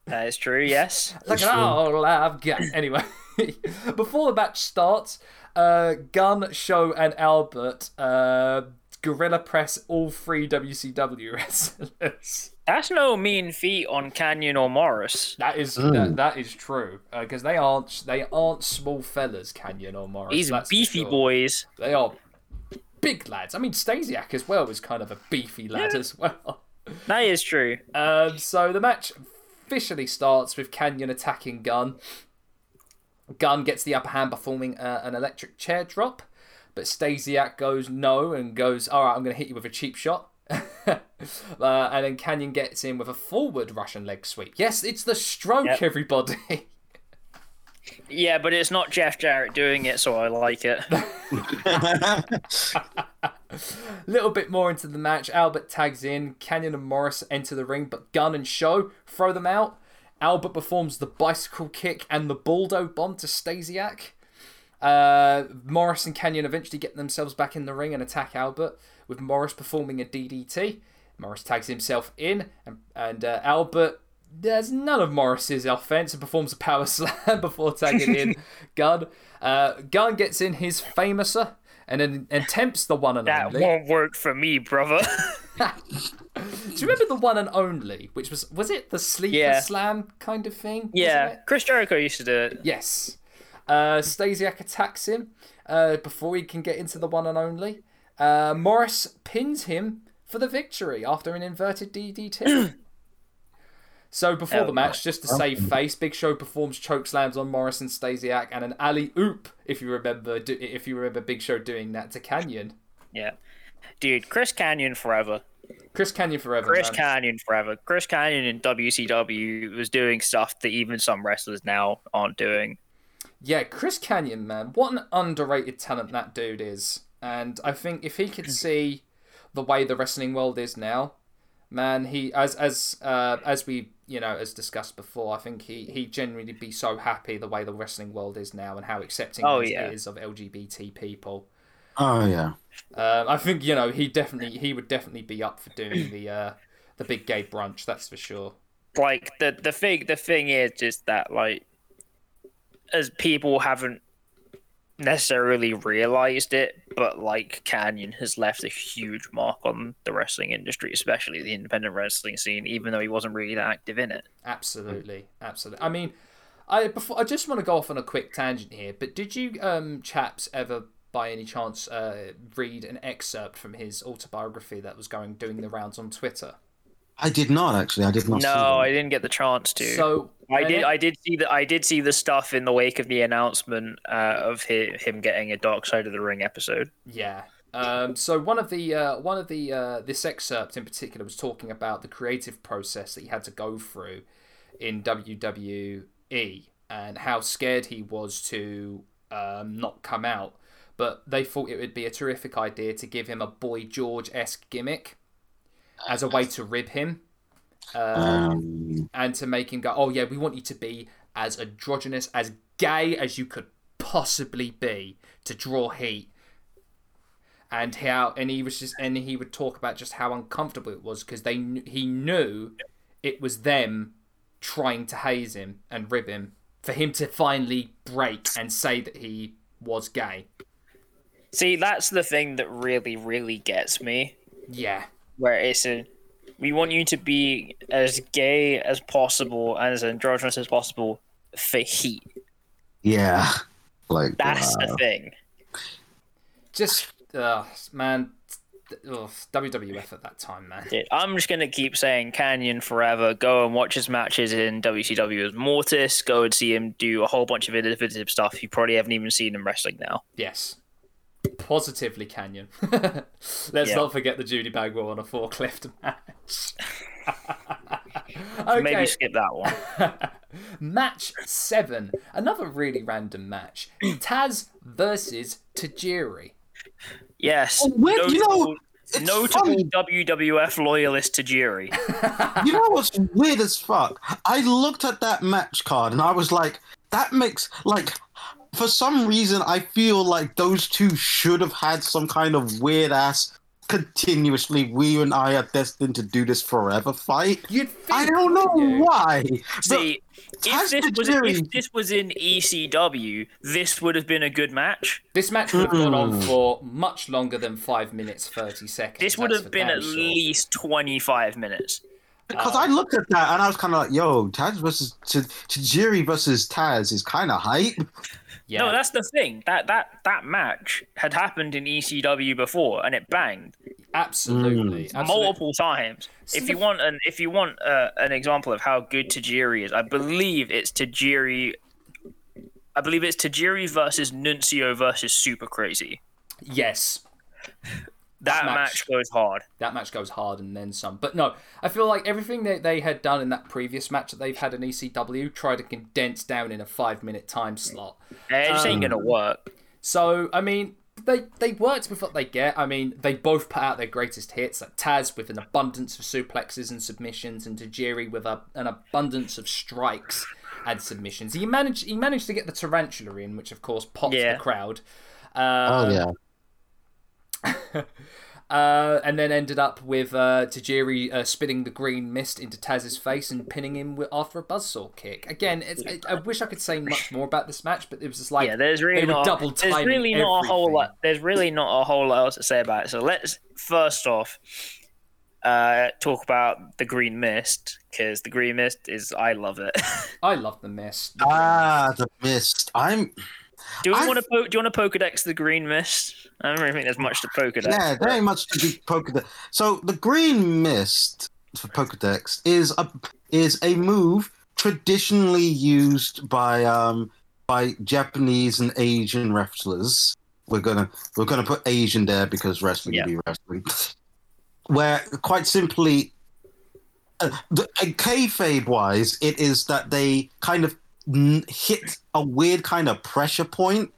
that is true. Yes. Look That's at true. all I've got. Anyway, before the match starts, uh, Gunn, Show, and Albert uh, gorilla press all three WCW wrestlers. That's no mean feat on Kanyon or Morrus. That is Mm. that, that is true because they aren't they aren't small fellas, Kanyon or Morrus. These that's for beefy sure. boys. They are big lads. I mean, Stasiak as well is kind of a beefy lad as well. That is true. Um, so the match officially starts with Kanyon attacking Gunn. Gunn gets the upper hand by forming uh, an electric chair drop, but Stasiak goes no and goes, "All right, I'm going to hit you with a cheap shot." uh, and then Kanyon gets in with a forward Russian leg sweep. Yes, it's the stroke, Yep. everybody. Yeah, but it's not Jeff Jarrett doing it, so I like it. A little bit more into the match. Albert tags in. Kanyon and Morrus enter the ring, but Gunn and Show throw them out. Albert performs the bicycle kick and the Baldo bomb to Stasiak. Uh, Morrus and Kanyon eventually get themselves back in the ring and attack Albert, with Morrus performing a DDT. Morrus tags himself in, and, and uh, Albert does none of Morrus's offense and performs a power slam before tagging in Gunn. Uh, Gunn gets in his Fameasser and then attempts the one and That only. That won't work for me, brother. Do you remember the one and only, which was was it the sleeper Yeah. slam kind of thing? yeah. Chris Jericho used to do it. Yes. Uh, Stasiak attacks him uh, before he can get into the one and only. Uh, Morrus pins him for the victory after an inverted DDT. so before the Oh, match, just to save face, Big Show performs choke slams on Morrus and Stasiak and an alley oop. If you remember, do, if you remember Big Show doing that to Kanyon. Yeah. Dude, Chris Kanyon forever. Chris Kanyon forever. Chris man. Kanyon forever. Chris Kanyon in WCW was doing stuff that even some wrestlers now aren't doing. Yeah, Chris Kanyon, man, what an underrated talent that dude is. And I think if he could see the way the wrestling world is now, man, he as as uh, as we you know as discussed before, I think he he genuinely be so happy the way the wrestling world is now and how accepting Oh, it yeah. is of LGBT people. oh yeah. Um, I think you know he definitely he would definitely be up for doing the uh, the big gay brunch. That's for sure. Like the the thing the thing is just that like as people haven't necessarily realized it but like Kanyon has left a huge mark on the wrestling industry, especially the independent wrestling scene, even though he wasn't really that active in it. Absolutely, absolutely. I mean, I before I just want to go off on a quick tangent here, but did you um chaps ever by any chance uh, read an excerpt from his autobiography that was going doing the rounds on Twitter? I did not actually. I did not. see No, that. I didn't get the chance to. So I did. I did see the. I did see the stuff in the wake of the announcement uh, of hi him getting a Dark Side of the Ring episode. Yeah. Um, so one of the uh, one of the uh, this excerpt in particular was talking about the creative process that he had to go through in WWE and how scared he was to um, not come out. But they thought it would be a terrific idea to give him a Boy George esque gimmick as a way to rib him. Um, Um, and to make him go, oh yeah, we want you to be as androgynous, as gay as you could possibly be to draw heat. And how, and he was just, and he would talk about just how uncomfortable it was because they, he knew it was them trying to haze him and rib him for him to finally break and say that he was gay. See, that's the thing that really, really gets me. Yeah, Where it's a, we want you to be as gay as possible and as androgynous as possible for heat. yeah, like That's wow. the thing. just, uh, man, ugh, WWF at that time, man. Dude, I'm just gonna keep saying Kanyon forever. Go and watch his matches in WCW as Mortis. Go and see him do a whole bunch of innovative stuff. You probably haven't even seen him wrestling now. Yes. Positively Kanyon. Let's Yeah. not forget the Judy Bagwell on a forklift match. Maybe skip that one. match seven. Another really random match. Taz versus Tajiri. Yes. Oh, wait, you know, notable notable funny. WWF loyalist Tajiri. you know what's weird as fuck? I looked at that match card and I was like, that makes like for some reason I feel like those two should have had some kind of weird ass continuously we and I are destined to do this forever fight. You'd I don't know wouldn't why. See, if this was Tajiri- if this was in ECW, this would have been a good match. This match would have gone on Mm. for much longer than five minutes thirty seconds. This would that's have been at sure. least twenty five minutes. Because Um, I looked at that and I was kind of like, yo, Taz versus T- Tajiri versus Taz is kind of hype. Yeah. No, that's the thing. That that that match had happened in ECW before, and it banged absolutely. absolutely. multiple times. So if you want an if you want uh, an example of how good Tajiri is, I believe it's Tajiri. I believe it's Tajiri versus Nunzio versus Super Crazy. Yes. That, match- match. goes hard. that match goes hard and then some. But no, I feel like everything that they had done in that previous match that they've had in ECW tried to condense down in a five minute time slot. It just ain't Um, gonna work. So I mean, they they worked with what they get. I mean, they both put out their greatest hits. Like Taz with an abundance of suplexes and submissions, and Tajiri with a, an abundance of strikes and submissions. He managed he managed to get the tarantula in, which of course popped Yeah. the crowd. Oh Uh, yeah. Uh, and then ended up with uh, Tajiri uh, spitting the green mist into Taz's face and pinning him with, after a buzzsaw kick. Again, it's, it, I wish I could say much more about this match, but it was just like yeah, there's really they were not. double there's timing really not a whole lot. There's really not a whole lot else to say about it. So let's first off uh, talk about the Green Mist because the Green Mist is I love it. I love the mist. Ah, the mist. I'm do we want to po- do you want to Pokedex the Green Mist? I don't really think there's much to Pokedex. yeah, there ain't much to be Pokedex. So the green mist for Pokedex is a is a move traditionally used by um by Japanese and Asian wrestlers. We're gonna we're gonna put Asian there because wrestling Yeah. be wrestling. Where quite simply, uh, the, uh, kayfabe wise, it is that they kind of hit a weird kind of pressure point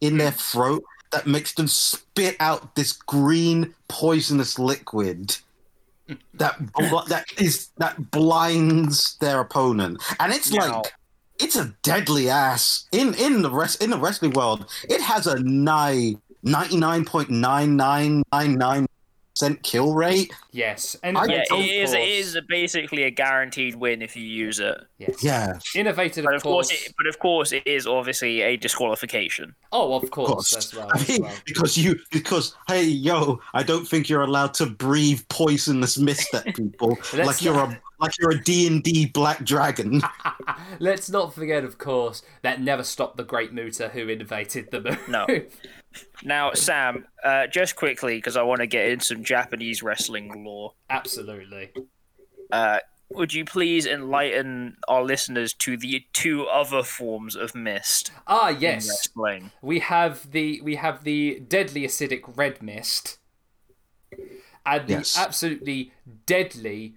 in their hmm. throat that makes them spit out this green poisonous liquid hmm. that bl- that is that blinds their opponent. And it's Now- like it's a deadly ass. In in the rest in the wrestling world it has a nigh 99.9999 kill rate. Yes, and I- Yeah, of it is. It course- is basically a guaranteed win if you use it. Yes. Yeah, Innovated, But of of course, course. it, but of course, it is obviously a disqualification. Oh, of of course, course. as well. I as mean, well. because you, because hey, yo, I don't think you're allowed to breathe poisonous mist at people like you're not- a like you're a D and D black dragon. Let's not forget, of course, that never stopped the great Muta who innovated the move. No. Now, Sam, uh, just quickly because I want to get in some Japanese wrestling lore. Absolutely. Uh, would you please enlighten our listeners to the two other forms of mist Ah, yes. We have the we have the deadly acidic red mist, and the Yes. absolutely deadly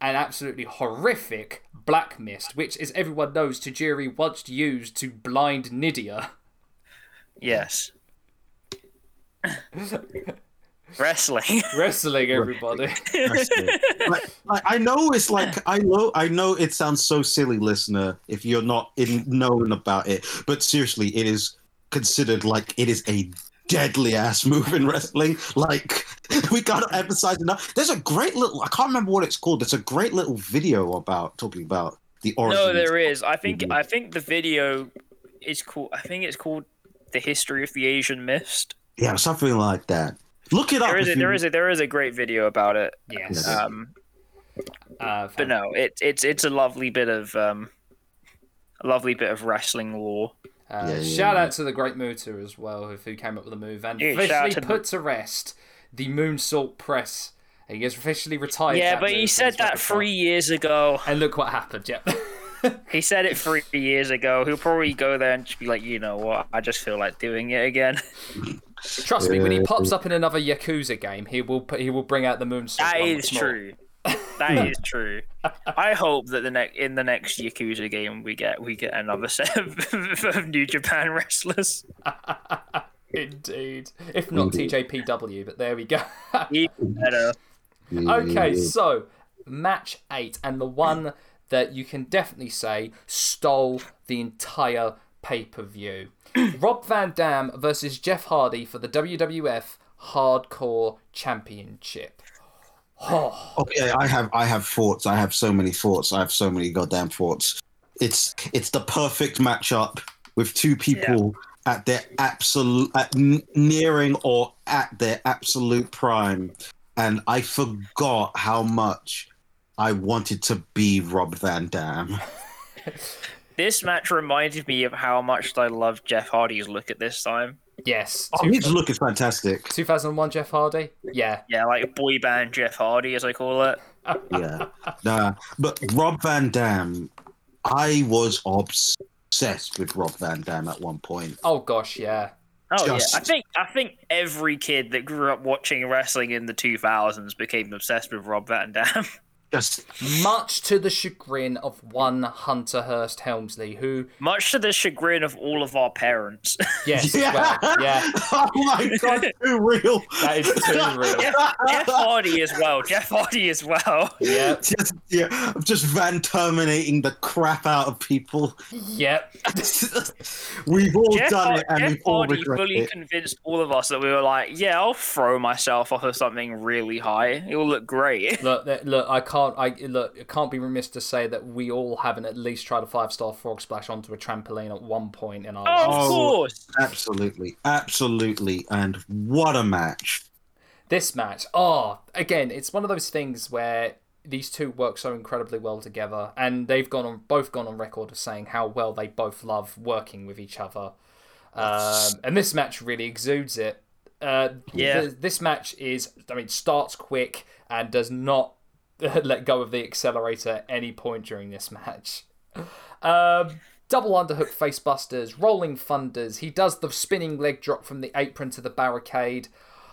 and absolutely horrific black mist, which, as everyone knows, Tajiri once used to blind Nidia. Yes. wrestling. Wrestling, everybody. That's it. like, like, I know it's like I know I know it sounds so silly, listener, if you're not in known about it. But seriously, it is considered like it is a deadly ass move in wrestling. Like we gotta emphasize enough. There's a great little I can't remember what it's called. There's a great little video about talking about the origin. no, there is. I think. I think the video is called. I think it's called "The History of the Asian Mist." Yeah, something like that. Look it up. There is a, you- is a there is a great video about it. yes. Um, Uh, but no, it, it's it's a lovely bit of um, a lovely bit of wrestling lore. Uh, Yeah, yeah, shout yeah. out to the Great Muta as well, who came up with the move and Yeah, officially to the- put to rest the moonsault press. He has officially retired. yeah, but he said that three years ago. And look what happened. Yep. He said it three years ago. He'll probably go there and just be like, you know what? I just feel like doing it again. Trust me, when he pops up in another Yakuza game, he will put, he will bring out the moonsault. That one is more. true. That hmm. is true. I hope that the next in the next Yakuza game we get we get another set of, of New Japan wrestlers. Indeed. If not TJPW, but there we go. Even better. okay, so match eight, and the one that you can definitely say stole the entire pay per view. Rob Van Dam versus Jeff Hardy for the WWF Hardcore Championship. Oh, Okay, I have I have thoughts. I have so many thoughts. I have so many goddamn thoughts. It's it's the perfect matchup with two people at their absolute at n- nearing or at their absolute prime, and I forgot how much I wanted to be Rob Van Dam. This match reminded me of how much I love Jeff Hardy's look at this time. yes. Oh, his look is fantastic. 2001 Jeff Hardy? Yeah. Yeah, like boy band Jeff Hardy, as I call it. Yeah, nah, but Rob Van Dam, I was obsessed with Rob Van Dam at one point. Oh, gosh, yeah. Oh Just- yeah, I think I think every kid that grew up watching wrestling in the 2000s became obsessed with Rob Van Dam. Just Much to the chagrin of one Hunter Hearst Helmsley, who, Much to the chagrin of all of our parents. yes, as well, yeah, oh my god, too real. that is too real. Jeff Hardy as well. Jeff Hardy as well. Yep, just yeah, I'm just van terminating the crap out of people. yep. we've all Jeff, done it, and Jeff we've all Hardy regretted fully it. convinced all of us that we were like, yeah, I'll throw myself off of something really high. It will look great. Look, look, I can't, I look, it can't be remiss to say that we all haven't at least tried a five star frog splash onto a trampoline at one point in our Oh, of lives. Oh. course. Absolutely, absolutely, and what a match! This match, oh, again, it's one of those things where these two work so incredibly well together, and they've gone on both gone on record of saying how well they both love working with each other. Um, and this match really exudes it. Uh, Yeah. th- this match is, I mean, starts quick and does not let go of the accelerator at any point during this match. Um, double underhook facebusters, rolling thunders. He does the spinning leg drop from the apron to the barricade.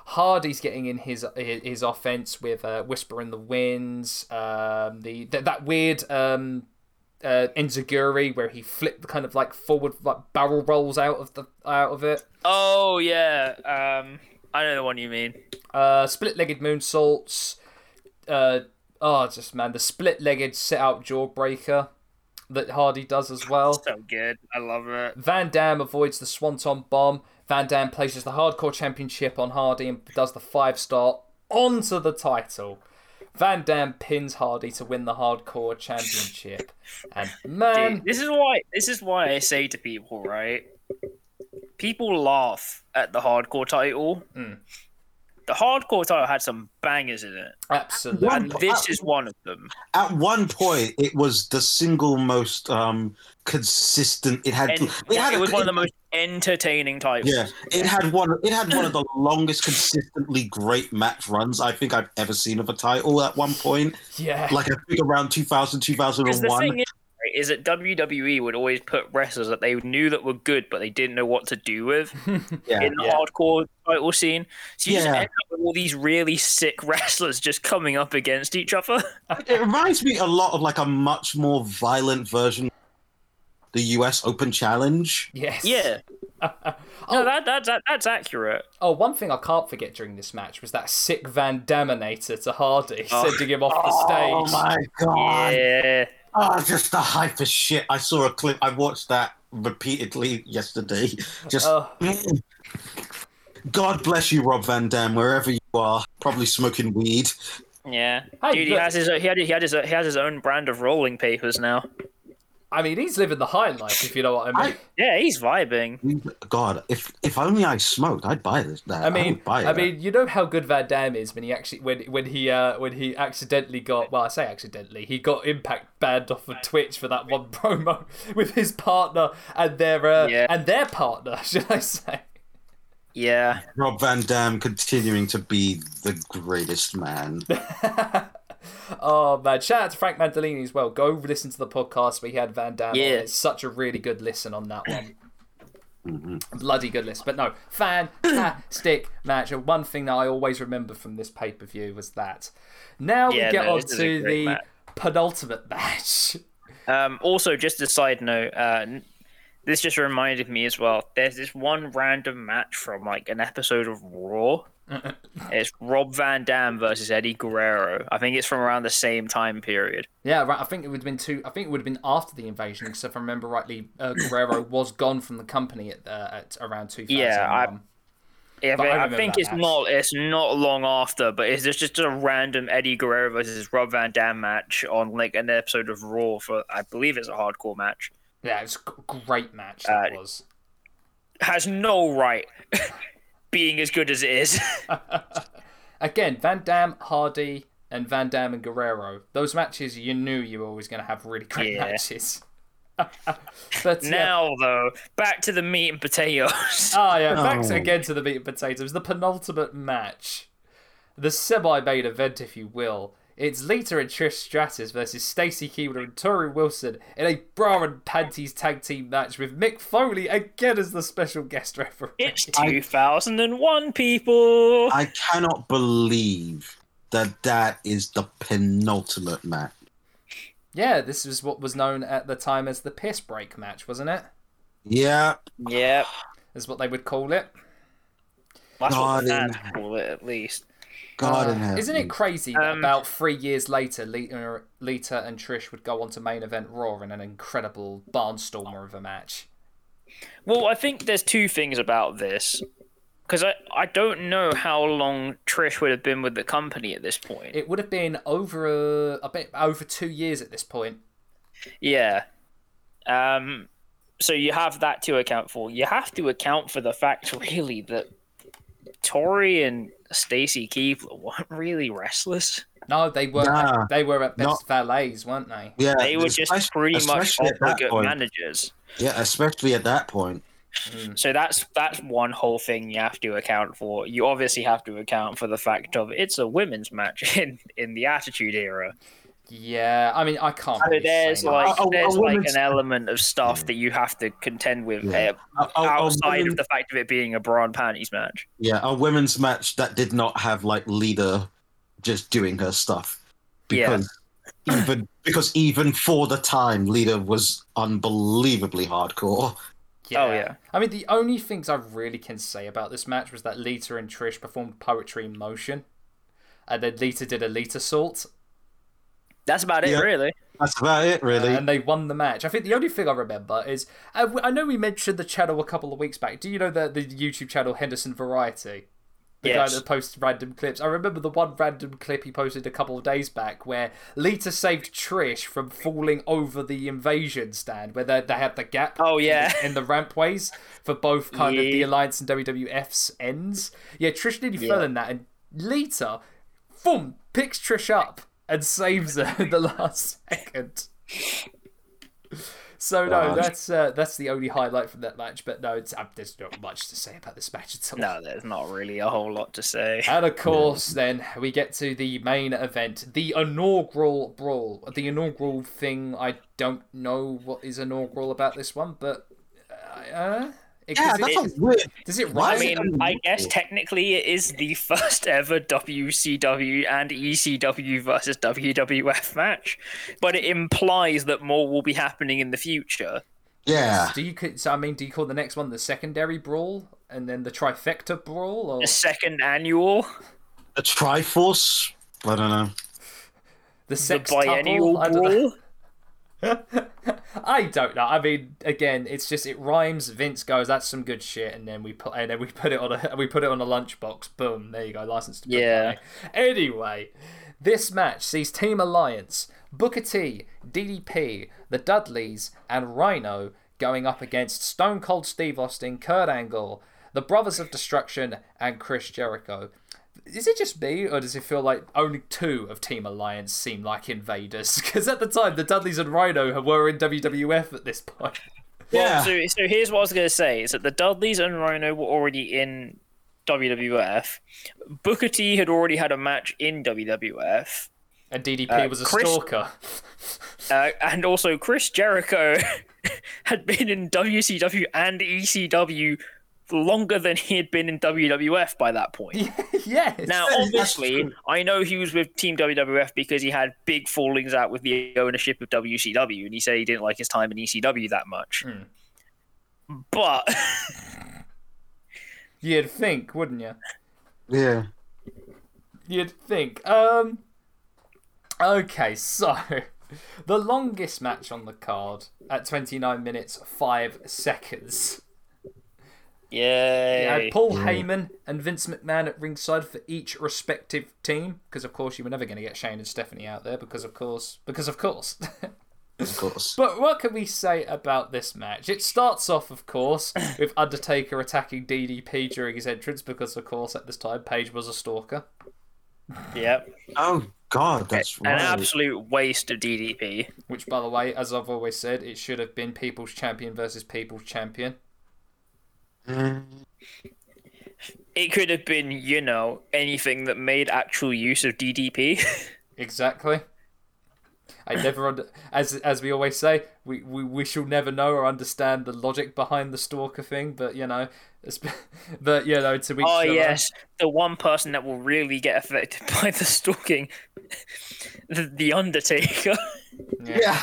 Hardy's getting in his his offense with uh, whisper in the winds. Um, the th- that weird um, uh, enziguri where he flipped the kind of like forward like barrel rolls out of the out of it. Oh yeah. Um, I know the one you mean. Uh, split-legged moonsaults. Uh, oh, just man, the split-legged sit-out jawbreaker that Hardy does as well. So good. I love it. Van Dam avoids the Swanton bomb. Van Dam places the Hardcore Championship on Hardy and does the five-star onto the title. Van Dam pins Hardy to win the Hardcore Championship, and man, Dude, this is why this is why I say to people, right? People laugh at the hardcore title. Mm. The hardcore title had some bangers in it, absolutely. and this is one of them. At one point, it was the single most um, consistent. It had. And it, had it a- was one of the most entertaining titles. Yeah, it had one. It had one of the longest consistently great match runs I think I've ever seen of a title. At one point, Yeah, like I think around 2000, 2001. is, right, is that WWE would always put wrestlers that they knew that were good, but they didn't know what to do with Yeah, in the Yeah. hardcore title scene. So you just end up with all these really sick wrestlers just coming up against each other. it reminds me a lot of like a much more violent version. of The U.S. Open Challenge. yes, yeah, oh, no, that, that, that that's accurate. oh, one thing I can't forget during this match was that sick Van Daminator to Hardy, Oh. sending him off the stage. Oh stage. my god! Yeah, Oh, just the hype as shit. I saw a clip. I watched that repeatedly yesterday. Just Oh. God bless you, Rob Van Dam, wherever you are. Probably smoking weed. yeah. Dude, he has his he had he had his he has his own brand of rolling papers now. I mean, he's living the high life, if you know what I mean. Yeah, he's vibing. God, if if only I smoked, I'd buy this. That I mean, would buy I that. mean, you know how good Van Dam is when he actually when when he uh when he accidentally got well, I say accidentally, he got Impact banned off of Twitch for that one promo with his partner and their uh, Yeah. and their partner, should I say? Yeah. Rob Van Dam continuing to be the greatest man. Oh man, shout out to Frank Mandolini as well. Go listen to the podcast where he had Van Dam. on. Yeah. It's such a really good listen on that one. Bloody good list. But no, fantastic match. And one thing that I always remember from this pay per view was that. Now Yeah, we get no, on this is a to the match. penultimate match. Um, also, just a side note, uh, this just reminded me as well. There's this one random match from like an episode of Raw. It's Rob Van Dam versus Eddie Guerrero. I think it's from around the same time period. Yeah, right. I think it would have been two. I think it would have been after the invasion, because if I remember rightly, uh, Guerrero was gone from the company at, uh, at around two thousand. Yeah, I- Yeah, But but I I, think it's match. not. It's not long after, but it's just just a random Eddie Guerrero versus Rob Van Dam match on like an episode of Raw for I believe it's a hardcore match. yeah, it's a great match. That Uh, was. Has no right being as good as it is. Again, Van Dam, Hardy, and Van Dam and Guerrero. Those matches, you knew you were always going to have really great Yeah. matches. but yeah. now though, back to the meat and potatoes. Ah, yeah, back Oh. again to the meat and potatoes. The penultimate match. The semi main event, if you will. It's Lita and Trish Stratus versus Stacy Keibler and Torrie Wilson in a bra and panties tag team match with Mick Foley again as the special guest referee. It's 2001, people. I cannot believe that that is the penultimate match. Yeah, this was what was known at the time as the piss break match, wasn't it? Yeah, Yep, Is what they would call it. that's what the God in- fans call it, at least. God in Uh, heaven. Isn't it crazy that Um, about three years later, Lita, Lita and Trish would go on to main event Raw in an incredible barnstormer of a match? Well, I think there's two things about this. Because I, I don't know how long Trish would have been with the company at this point. It would have been over a, a bit over two years at this point. Yeah. Um. So you have that to account for. You have to account for the fact, really, that Torrie and Stacy Keibler weren't really restless. No, they were Nah, they were at best not- valets, weren't they? Yeah, They were just pretty much especially at that obligate point. managers. Yeah, especially at that point. Hmm. So that's that's one whole thing you have to account for. You obviously have to account for the fact of it's a women's match in in the Attitude Era. Yeah, I mean, I can't. So really there's like much. A- a- a there's like an element of stuff that you have to contend with Yeah. uh, A- a- a outside women- of the fact of it being a bra and panties match. Yeah, a women's match that did not have like Lita just doing her stuff Yeah. because even because even for the time, Lita was unbelievably hardcore. Oh, yeah. I mean, the only things I really can say about this match was that Lita and Trish performed poetry in motion, and then Lita did a Lita salt, That's about it, Yeah. really. That's about it, really. and they won the match. I think the only thing I remember is uh, I know we mentioned the channel a couple of weeks back. Do you know the the YouTube channel Henderson Variety? The Yes. guy that posts random clips. I remember the one random clip he posted a couple of days back where Lita saved Trish from falling over the invasion stand where they, they had the gap Oh, yeah. in the rampways for both kind of the Alliance and WWF's ends. Yeah, Trish nearly fell in that, and Lita, boom, picks Trish up and saves her in the last second. So no, Wow. that's uh, that's the only highlight from that match. But no, it's, uh, there's not much to say about this match at all. No, there's not really a whole lot to say. And of course, then we get to the main event, the inaugural brawl. The inaugural thing, I don't know what is inaugural about this one, but uh, it, Yeah, does, that's it, a weird. does it Why I rise? is it mean, I guess technically it is the first ever WCW and ECW versus WWF match, but it implies that more will be happening in the future. Yeah. do you so I mean, do you call the next one the secondary brawl and then the trifecta brawl, or The second annual, A Triforce? I don't know. the the sex biennial I don't know. brawl. I don't know. I mean, again, it's just it rhymes. Vince goes, "That's some good shit," and then we put and then we put it on a we put it on a lunchbox. Boom, there you go, license to Yeah. play. Anyway, this match sees Team Alliance, Booker T, DDP, the Dudleys, and Rhino going up against Stone Cold Steve Austin, Kurt Angle, the Brothers of Destruction, and Chris Jericho. Is it just me, or does it feel like only two of Team Alliance seem like invaders? Because at the time, the Dudleys and Rhino were in WWF at this point. Yeah. Well, so, so here's what I was going to say: is that the Dudleys and Rhino were already in WWF. Booker T had already had a match in WWF, And DDP Uh, was a Chris- stalker. uh, and also Chris Jericho had been in WCW and ECW longer than he had been in WWF by that point. yes. Now, obviously. I know he was with Team WWF because he had big fallings out with the ownership of WCW, and he said he didn't like his time in ECW that much. But You'd think, wouldn't you? Yeah. You'd think. Um. Okay, so the longest match on the card at 29 minutes 5 seconds. You had Paul Heyman and Vince McMahon at ringside for each respective team, because of course you were never going to get Shane and Stephanie out there, because of course, because of course. Of course. But what can we say about this match? It starts off, of course, with Undertaker attacking DDP during his entrance, because of course at this time Page was a stalker. yep, Oh God, that's an absolute waste of DDP. Which, by the way, as I've always said, it should have been People's Champion versus People's Champion. It could have been, you know, anything that made actual use of DDP. Exactly. I never, under- as as we always say, we, we, we shall never know or understand the logic behind the stalker thing. But you know, it's, but you know, to be oh their own. yes, the one person that will really get affected by the stalking, the, the Undertaker. yeah.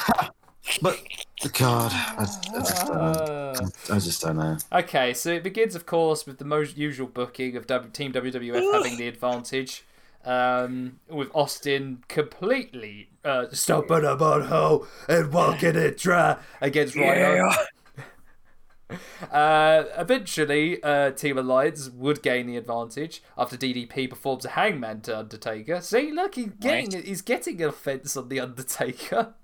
But God, I, I just don't know. Uh, I just don't know. Okay, so it begins, of course, with the most usual booking of w- Team WWF having the advantage, um, with Austin completely uh, stopping a butthole and walking it dry against Rhino. Uh, eventually, uh, Team Alliance would gain the advantage after DDP performs a hangman to Undertaker. See, look, he's getting he's getting an offense on the Undertaker.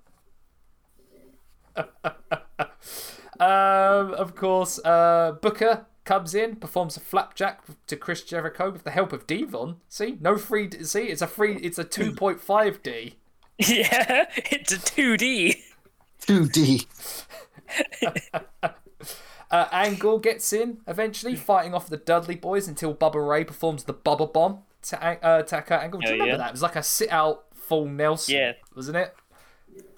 um, of course, uh, Booker comes in, performs a flapjack to Chris Jericho with the help of D-Von. See, no free. See, it's a free. It's a two point five D. yeah, it's a 2D. Two D. Uh, Angle gets in eventually, fighting off the Dudley boys until Bubba Ray performs the Bubba Bomb to, Ang- uh, to Angle. Do you Oh, remember yeah. that? It was like a sit out full Nelson, Yeah. wasn't it?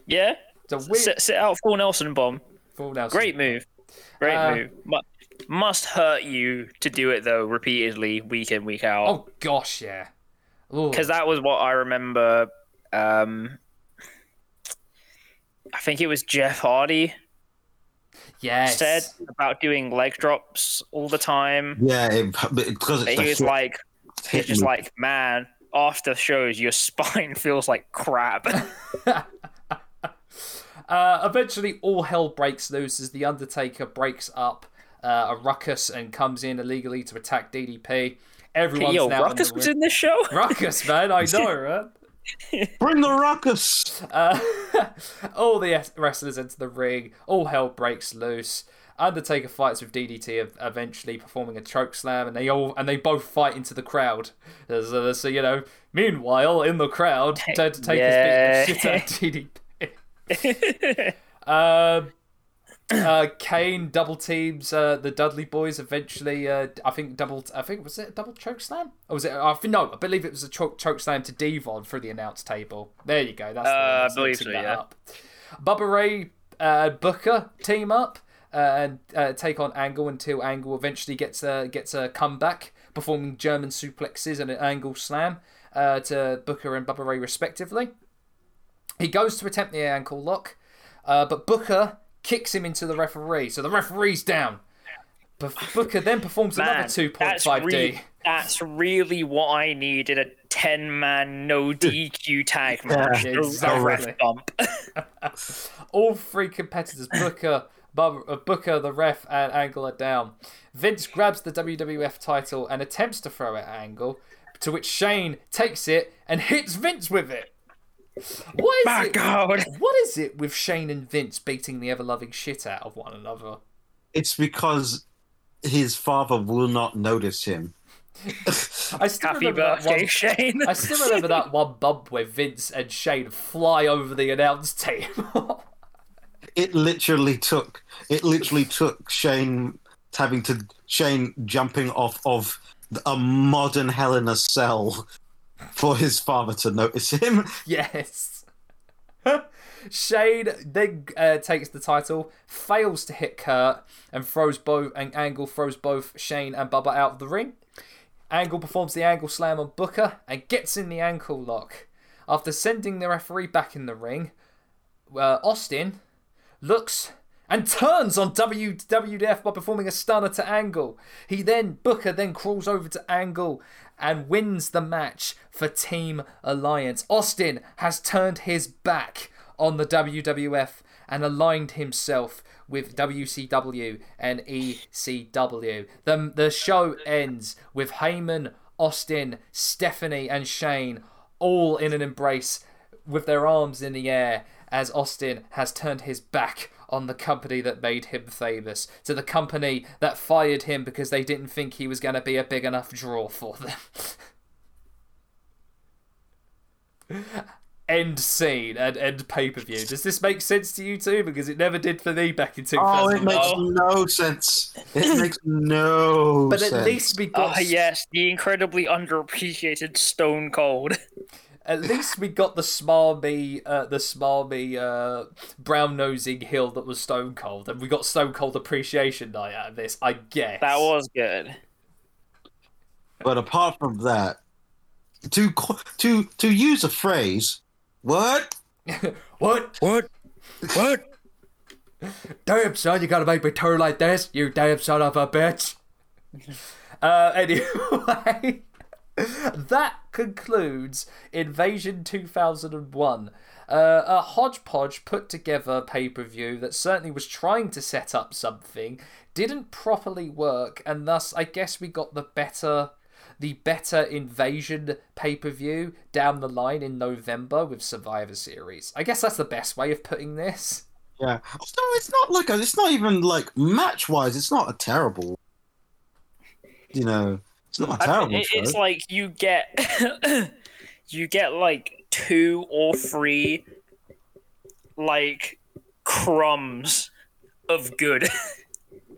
Yeah, It's a weird sit, sit out full Nelson bomb. full Nelson. Great move. Great Uh, move. Mu- must hurt you to do it though repeatedly, week in week out. Oh gosh, yeah. Because that was what I remember. Um, I think it was Jeff Hardy yes. said about doing leg drops all the time. Yeah, it, because it's he was the like, hit he's just like, man, after shows, your spine feels like crap. Uh, eventually, all hell breaks loose as the Undertaker breaks up uh, a ruckus and comes in illegally to attack DDP. Everyone's Yo, now Ruckus in the was in this show. Ruckus, man, I know, right? Bring the ruckus. Uh, all the wrestlers enter the ring. All hell breaks loose. Undertaker fights with DDT, eventually performing a choke slam, and they all and they both fight into the crowd. So, so you know, meanwhile in the crowd, Undertaker's beating the shit out of DDP. Uh, uh, Kane double teams uh, the Dudley boys. Eventually, uh, I think double. I think was it a double choke slam? Or was it? I think, no, I believe it was a choke choke slam to D-Von through the announce table. There you go. That's the Uh, one I believe so, yeah. up. Bubba Ray, uh, Booker team up uh, and uh, take on Angle until Angle eventually gets a gets a comeback, performing German suplexes and an Angle slam uh, to Booker and Bubba Ray respectively. He goes to attempt the ankle lock, uh, but Booker kicks him into the referee, so the referee's down. But Booker then performs Man, another two point that's really, D. that's really what I needed a 10 man no DQ tag match. Yeah, A- a ref exactly. bump. All three competitors, Booker, Bub- uh, Booker, the ref, and Angle are down. Vince grabs the WWF title and attempts to throw it at Angle, to which Shane takes it and hits Vince with it. What is My it? God. What is it with Shane and Vince beating the ever loving shit out of one another? It's because his father will not notice him. I still Happy remember that birthday, one- Shane. I still remember that one bump where Vince and Shane fly over the announce table. It literally took. It literally took Shane having to Shane jumping off of a modern Hell in a Cell for his father to notice him. yes. Shane then uh, takes the title, fails to hit Kurt, and throws both. And Angle throws both Shane and Bubba out of the ring. Angle performs the angle slam on Booker and gets in the ankle lock. After sending the referee back in the ring, uh, Austin looks and turns on WWF by performing a stunner to Angle. He then, Booker then crawls over to Angle and wins the match for Team Alliance. Austin has turned his back on the WWF and aligned himself with WCW and ECW. The, the show ends with Heyman, Austin, Stephanie, and Shane all in an embrace with their arms in the air as Austin has turned his back on the company that made him famous, to the company that fired him because they didn't think he was going to be a big enough draw for them. end scene and end pay per view. Does this make sense to you too? Because it never did for me back in 2000. Oh, it makes no sense. It makes no but sense. at least we Ah, got yes, the incredibly underappreciated Stone Cold. at least we got the smarmy uh, the smarmy uh, brown nosing hill that was Stone Cold, and we got Stone Cold appreciation night out of this. I guess That was good. But apart from that, to to to use a phrase, what? what? What? What? Damn son, you gotta make me turn like this, you damn son of a bitch. uh, anyway, that concludes Invasion 2001. Uh, a hodgepodge put together pay per view that certainly was trying to set up something, didn't properly work, and thus I guess we got the better. The better invasion pay per view down the line in November with Survivor Series. I guess that's the best way of putting this. Yeah. No, it's not like a, it's not even like match wise. It's not a terrible. You know, it's not a I terrible mean, it- show. it's like you get you get like two or three like crumbs of good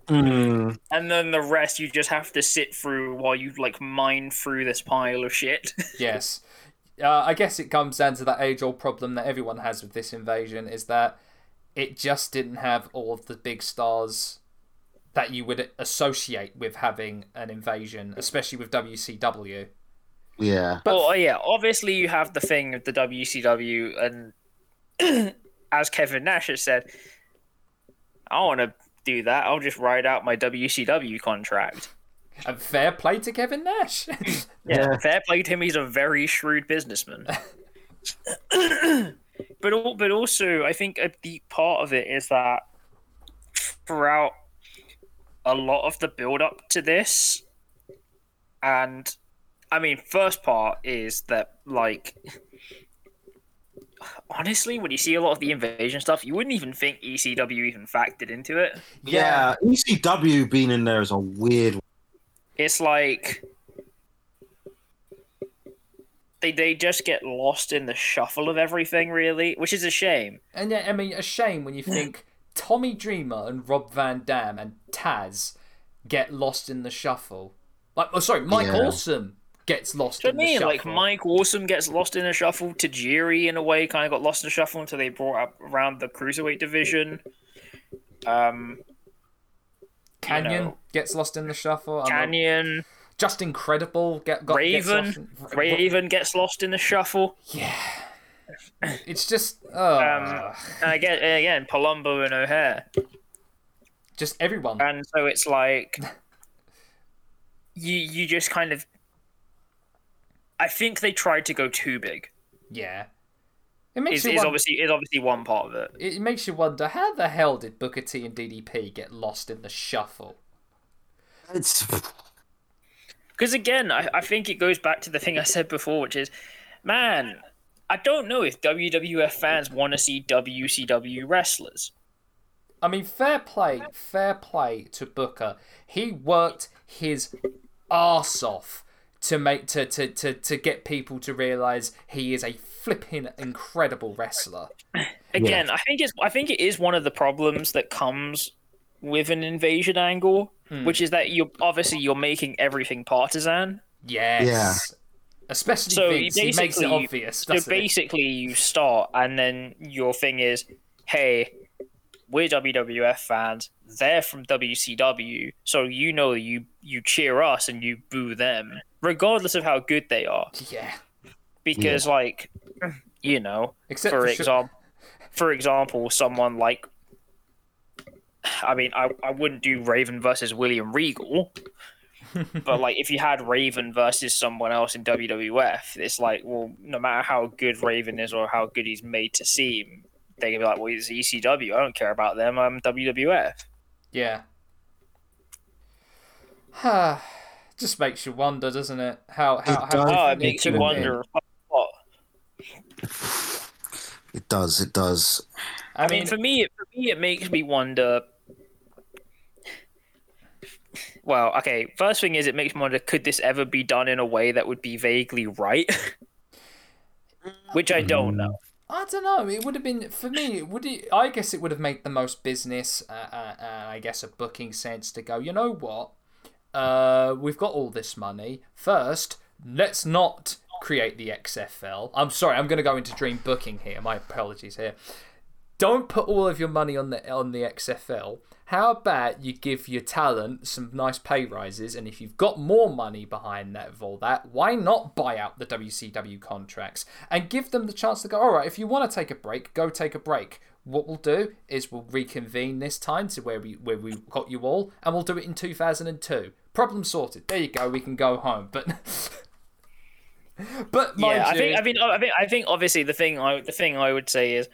Mm, and then the rest you just have to sit through while you like mine through this pile of shit yes. Uh, I guess it comes down to that age old problem that everyone has with this invasion is that it just didn't have all of the big stars that you would associate with having an invasion, especially with WCW. yeah. But- well yeah obviously you have the thing of the wcw and as kevin nash has said i want to do that i'll just write out my wcw contract And fair play to Kevin Nash. Yeah, Yeah. fair play to him. He's a very shrewd businessman. but al- but also, I think a deep part of it is that throughout a lot of the build up to this, and I mean, first part is that like honestly, when you see a lot of the invasion stuff, you wouldn't even think ECW even factored into it. Yeah, ECW being in there is a weird. It's like they they just get lost in the shuffle of everything, really, which is a shame. And yeah, I mean, a shame when you think Tommy Dreamer and Rob Van Dam and Taz get lost in the shuffle. Like, oh, sorry, Mike Yeah. Awesome gets lost Do you in know what I mean? the Like. Mike Awesome gets lost in the shuffle. Tajiri, in a way, kind of got lost in the shuffle until they brought up around the cruiserweight division. Um, Kanyon know. gets lost in the shuffle. I'm not- Kanyon, Just Incredible get got Raven, lost in- Raven gets lost in the shuffle. Yeah. It's just uh, Um, And again, again, Palumbo and O'Haire. just everyone. and so it's like you you just kind of I think they tried to go too big. Yeah. It makes Is, you is wonder, obviously is obviously one part of it. it makes you wonder how the hell did Booker T and DDP get lost in the shuffle? It's Because again, I, I think it goes back to the thing I said before, which is, man, I don't know if WWF fans want to see WCW wrestlers. I mean, fair play, fair play to Booker. He worked his arse off to make to to to, to get people to realize he is a flipping incredible wrestler. Again, I think it's I think it is one of the problems that comes with an invasion angle, hmm. which is that you're obviously you're making everything partisan. Yes. Especially So Vince, he makes it obvious, So doesn't he? basically, you start, and then your thing is, hey, we're WWF fans. They're from WCW, so you know you you cheer us and you boo them, regardless of how good they are. Yeah. Because, like, you know, Except for for sure- example, for example, someone like, I mean, I I wouldn't do Raven versus William Regal. But like if you had Raven versus someone else in WWF, it's like, well, no matter how good Raven is or how good he's made to seem, they can be like, well, he's ECW. I don't care about them. I'm WWF. Yeah. Just makes you wonder, doesn't it? How how, It how does. Oh, it makes you wonder. What? it does. It does. been. I I mean, mean, for me, for me, it makes me wonder. Well, okay. First thing is, it makes me wonder: could this ever be done in a way that would be vaguely right? Which I don't know. I don't know. It would have been for me. Would it? I guess it would have made the most business, uh, uh, uh, I guess, a booking sense to go. You know what? Uh, we've got all this money. First, let's not create the XFL. I'm sorry. I'm going to go into dream booking here. My apologies here. Don't put all of your money on the on the XFL. How about you give your talent some nice pay rises, and if you've got more money behind that of all that, why not buy out the WCW contracts and give them the chance to go? All right, if you want to take a break, go take a break. What we'll do is we'll reconvene this time to where we where we got you all, and we'll do it in 2002. Problem sorted. There you go. We can go home. But but mind Yeah, I you, think. I mean, I think. I think. Obviously, the thing. I the thing I would say is,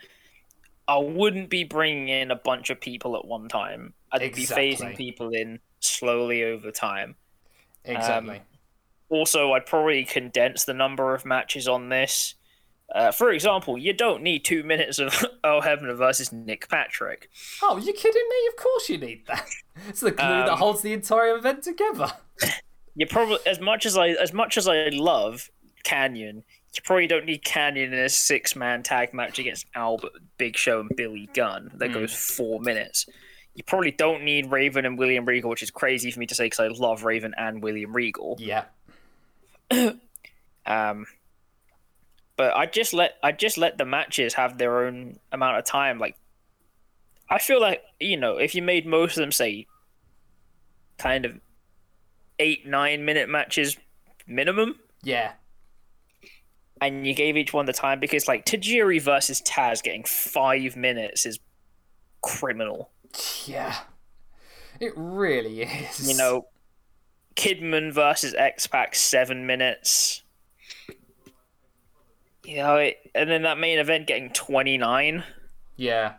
I wouldn't be bringing in a bunch of people at one time. I'd Exactly. be phasing people in slowly over time. exactly. Also, I'd probably condense the number of matches on this. Uh, for example, you don't need two minutes of Oh Hebner versus Nick Patrick. Oh, you kidding me? Of course you need that. It's the glue that Um, holds the entire event together. You probably, as much as I, as much as I love Kanyon, you probably don't need Kanyon in a six-man tag match against Albert, Big Show, and Billy Gunn that goes four minutes. You probably don't need Raven and William Regal, which is crazy for me to say because I love Raven and William Regal. Yeah. Um, but I just let I just let the matches have their own amount of time. Like, I feel like you know, if you made most of them say, kind of eight nine minute matches minimum, Yeah. And you gave each one the time because like Tajiri versus Taz getting five minutes is criminal. Yeah. It really is. You know, Kidman versus X Pac seven minutes. You know, it, and then that main event getting twenty nine. Yeah.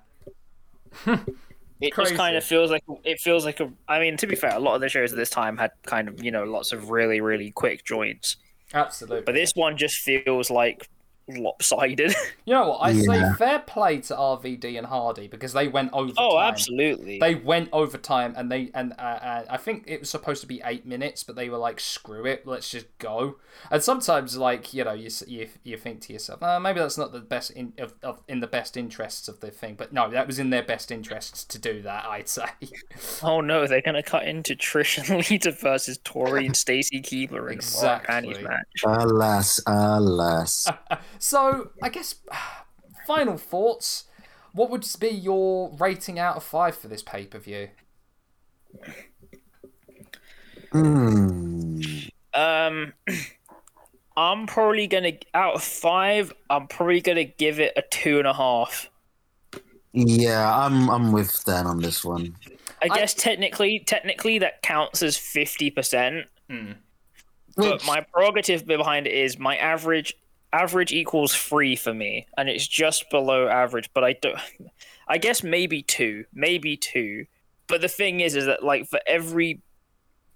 It Crazy. just kind of feels like it feels like a. I mean, to be fair, a lot of the shows at this time had kind of you know lots of really really quick joints. Absolutely. But this one just feels like lopsided. You know what? I say fair play to RVD and Hardy because they went over. oh, absolutely. They went overtime, and they and uh, uh, I think it was supposed to be eight minutes, but they were like, "Screw it, let's just go." And sometimes, like you know, you you, you think to yourself, uh, maybe that's not the best in of, of in the best interests of the thing, but no, that was in their best interests to do that. I'd say. Oh no, they're gonna cut into Trish and Lita versus Torrie and Stacy Keibler in Exactly. a panties match. Alas, alas. So I guess final thoughts. What would be your rating out of five for this pay per view? Hmm. Um, I'm probably gonna out of five. I'm probably gonna give it a two and a half. Yeah, I'm I'm with Dan on this one. I I- guess technically, technically that counts as fifty percent. Hmm. But my prerogative behind it is my average average equals three for me, and it's just below average. But I don't. I guess maybe two, maybe two. But the thing is, is that like for every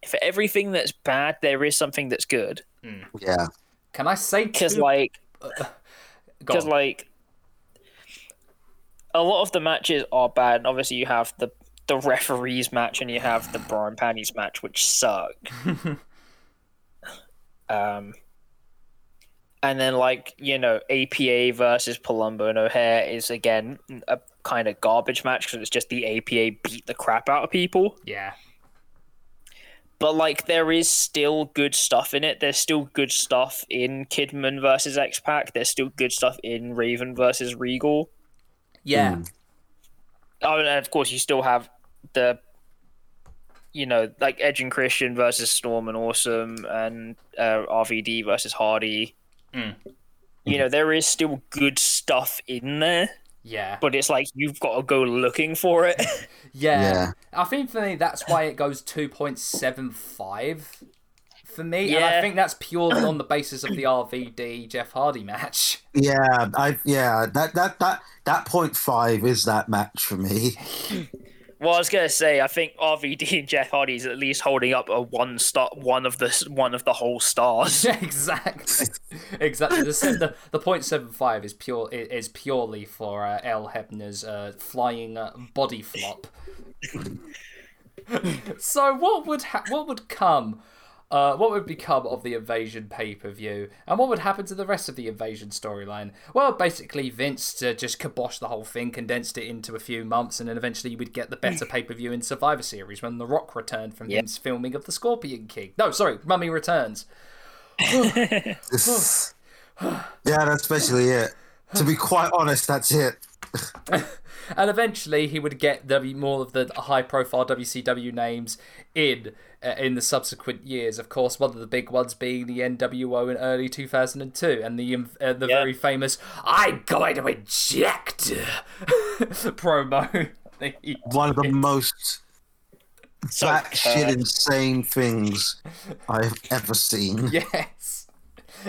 for everything that's bad, there is something that's good. Hmm. yeah, Can I say uh, uh, Because like, because like, a lot of the matches are bad. And obviously, you have the the referees match and you have the bra and panties match, which suck. um, and then like you know, APA versus Palumbo and O'Haire is again a kind of garbage match because it's just the APA beat the crap out of people. yeah. But like, there is still good stuff in it. There's still good stuff in Kidman versus X Pac. There's still good stuff in Raven versus Regal. Yeah. Mm. Oh, and of course, you still have the, you know, like Edge and Christian versus Storm and Awesome, and uh, RVD versus Hardy. Mm. You know, there is still good stuff in there, Yeah. but it's like you've got to go looking for it. Yeah. Yeah. I think for me that's why it goes 2.75 for me. And I think that's purely on the basis of the RVD Jeff Hardy match. yeah, I yeah that that that that point five is that match for me. well, I was gonna say, I think RVD and Jeff Hardy is at least holding up a one star, one of the one of the whole stars. Exactly. exactly. The, the point seven five is pure is purely for uh, Earl Hebner's uh, flying uh, body flop. so what would ha- what would come? Uh, what would become of the invasion pay per view, and what would happen to the rest of the invasion storyline? Well, basically, Vince uh, just kiboshed the whole thing, condensed it into a few months, and then eventually you would get the better pay per view in Survivor Series when The Rock returned from Yep. his filming of The Scorpion King. No, sorry, Mummy Returns. Yeah, that's basically it. To be quite honest, that's it. and eventually he would get w- more of the high-profile WCW names in uh, in the subsequent years. Of course, one of the big ones being the NWO in early 2002, and the um, uh, the Yeah. very famous "I'm going to inject" promo. One of the most batshit insane things I've ever seen. Yes.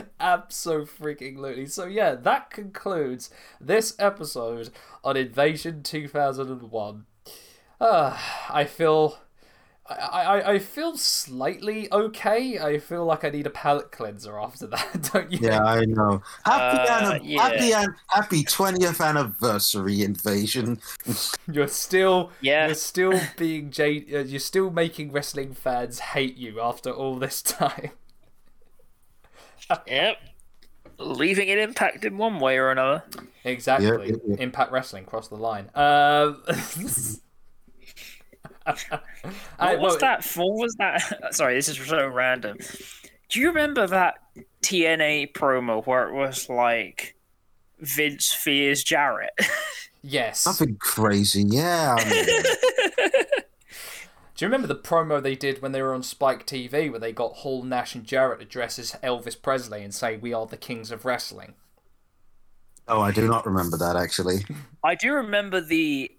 Absolutely. Freaking lonely. So yeah, that concludes this episode on Invasion 2001. Uh, I feel I, I, I feel slightly okay. I feel like I need a palate cleanser after that, don't you? Yeah, I know. Happy, Uh, anni- yeah. happy, an- happy 20th anniversary invasion. You're still Yeah. you're still being J- uh, you're still making wrestling fans hate you after all this time. Yep. Leaving an impact in one way or another. Exactly. Yeah, yeah, yeah. Impact Wrestling cross the line. Um, What I- was well, that? What was that? Sorry, this is so random. Do you remember that TNA promo where it was like Vince fears Jarrett? Yes. Nothing crazy. Yeah. I mean, Do you remember the promo they did when they were on Spike TV where they got Hall, Nash, and Jarrett to dress as Elvis Presley and say, We are the kings of wrestling? oh, I do not remember that actually. I do remember the.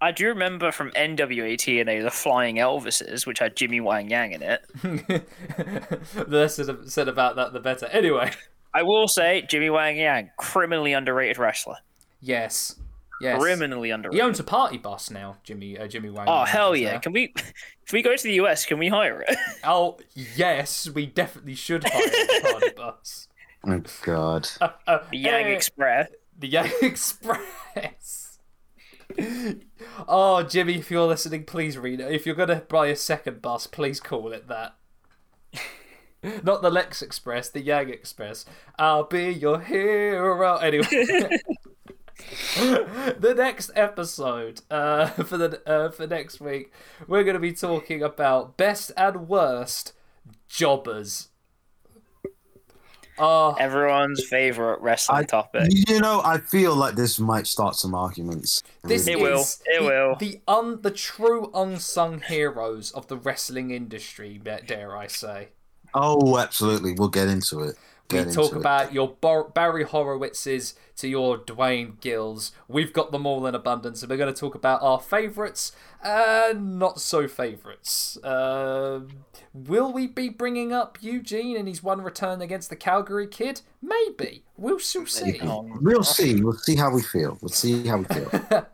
I do remember from NWA TNA the Flying Elvises, which had Jimmy Wang Yang in it. the less said- said about that, the better. Anyway, I will say, Jimmy Wang Yang, criminally underrated wrestler. yes. Yes. criminally underrated. He owns a party bus now, Jimmy. Uh, Jimmy Wang. Oh hell yeah! Yeah. Can we? If we go to the US, can we hire it? Oh yes, we definitely should hire a party bus. Oh God. Uh, The Yang eh, Express. The Yang Express. oh, Jimmy, if you're listening, please read it. If you're gonna buy a second bus, please call it that. Not the Lex Express, the Yang Express. I'll be your hero. Anyway. the next episode uh, for the uh, for next week, we're going to be talking about best and worst jobbers. Oh, Everyone's favorite wrestling I, topic. you know, I feel like this might start some arguments. This It will. is It the, will. The un the true unsung heroes of the wrestling industry, dare I say. Oh, absolutely. We'll get into it. We talk into it. about your Bar- Barry Horowitzes to your Duane Gills. We've got them all in abundance, and we're going to talk about our favourites and not so favourites. Um will we be bringing up Eugene and his one return against the Calgary Kid? Maybe. We'll see. We'll see. We'll see how we feel. We'll see how we feel.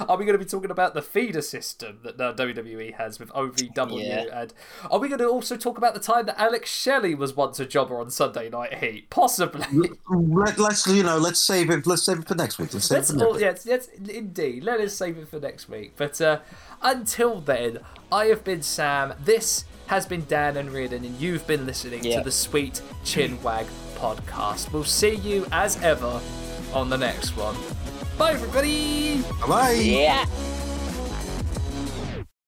Are we going to be talking about the feeder system that uh, WWE has with OVW? Yeah. And are we going to also talk about the time that Alex Shelley was once a jobber on Sunday Night Heat? Possibly. Let, let's you know. Let's save it. Let's save it for next week. Let's save Let's it for all, next yes, yes, indeed. Let us save it for next week. But uh, until then, I have been Sam. This has been Dan and Riordan, and you've been listening Yeah. to the Sweet Chinwag podcast. We'll see you as ever on the next one. Bye, everybody. Bye. Yeah.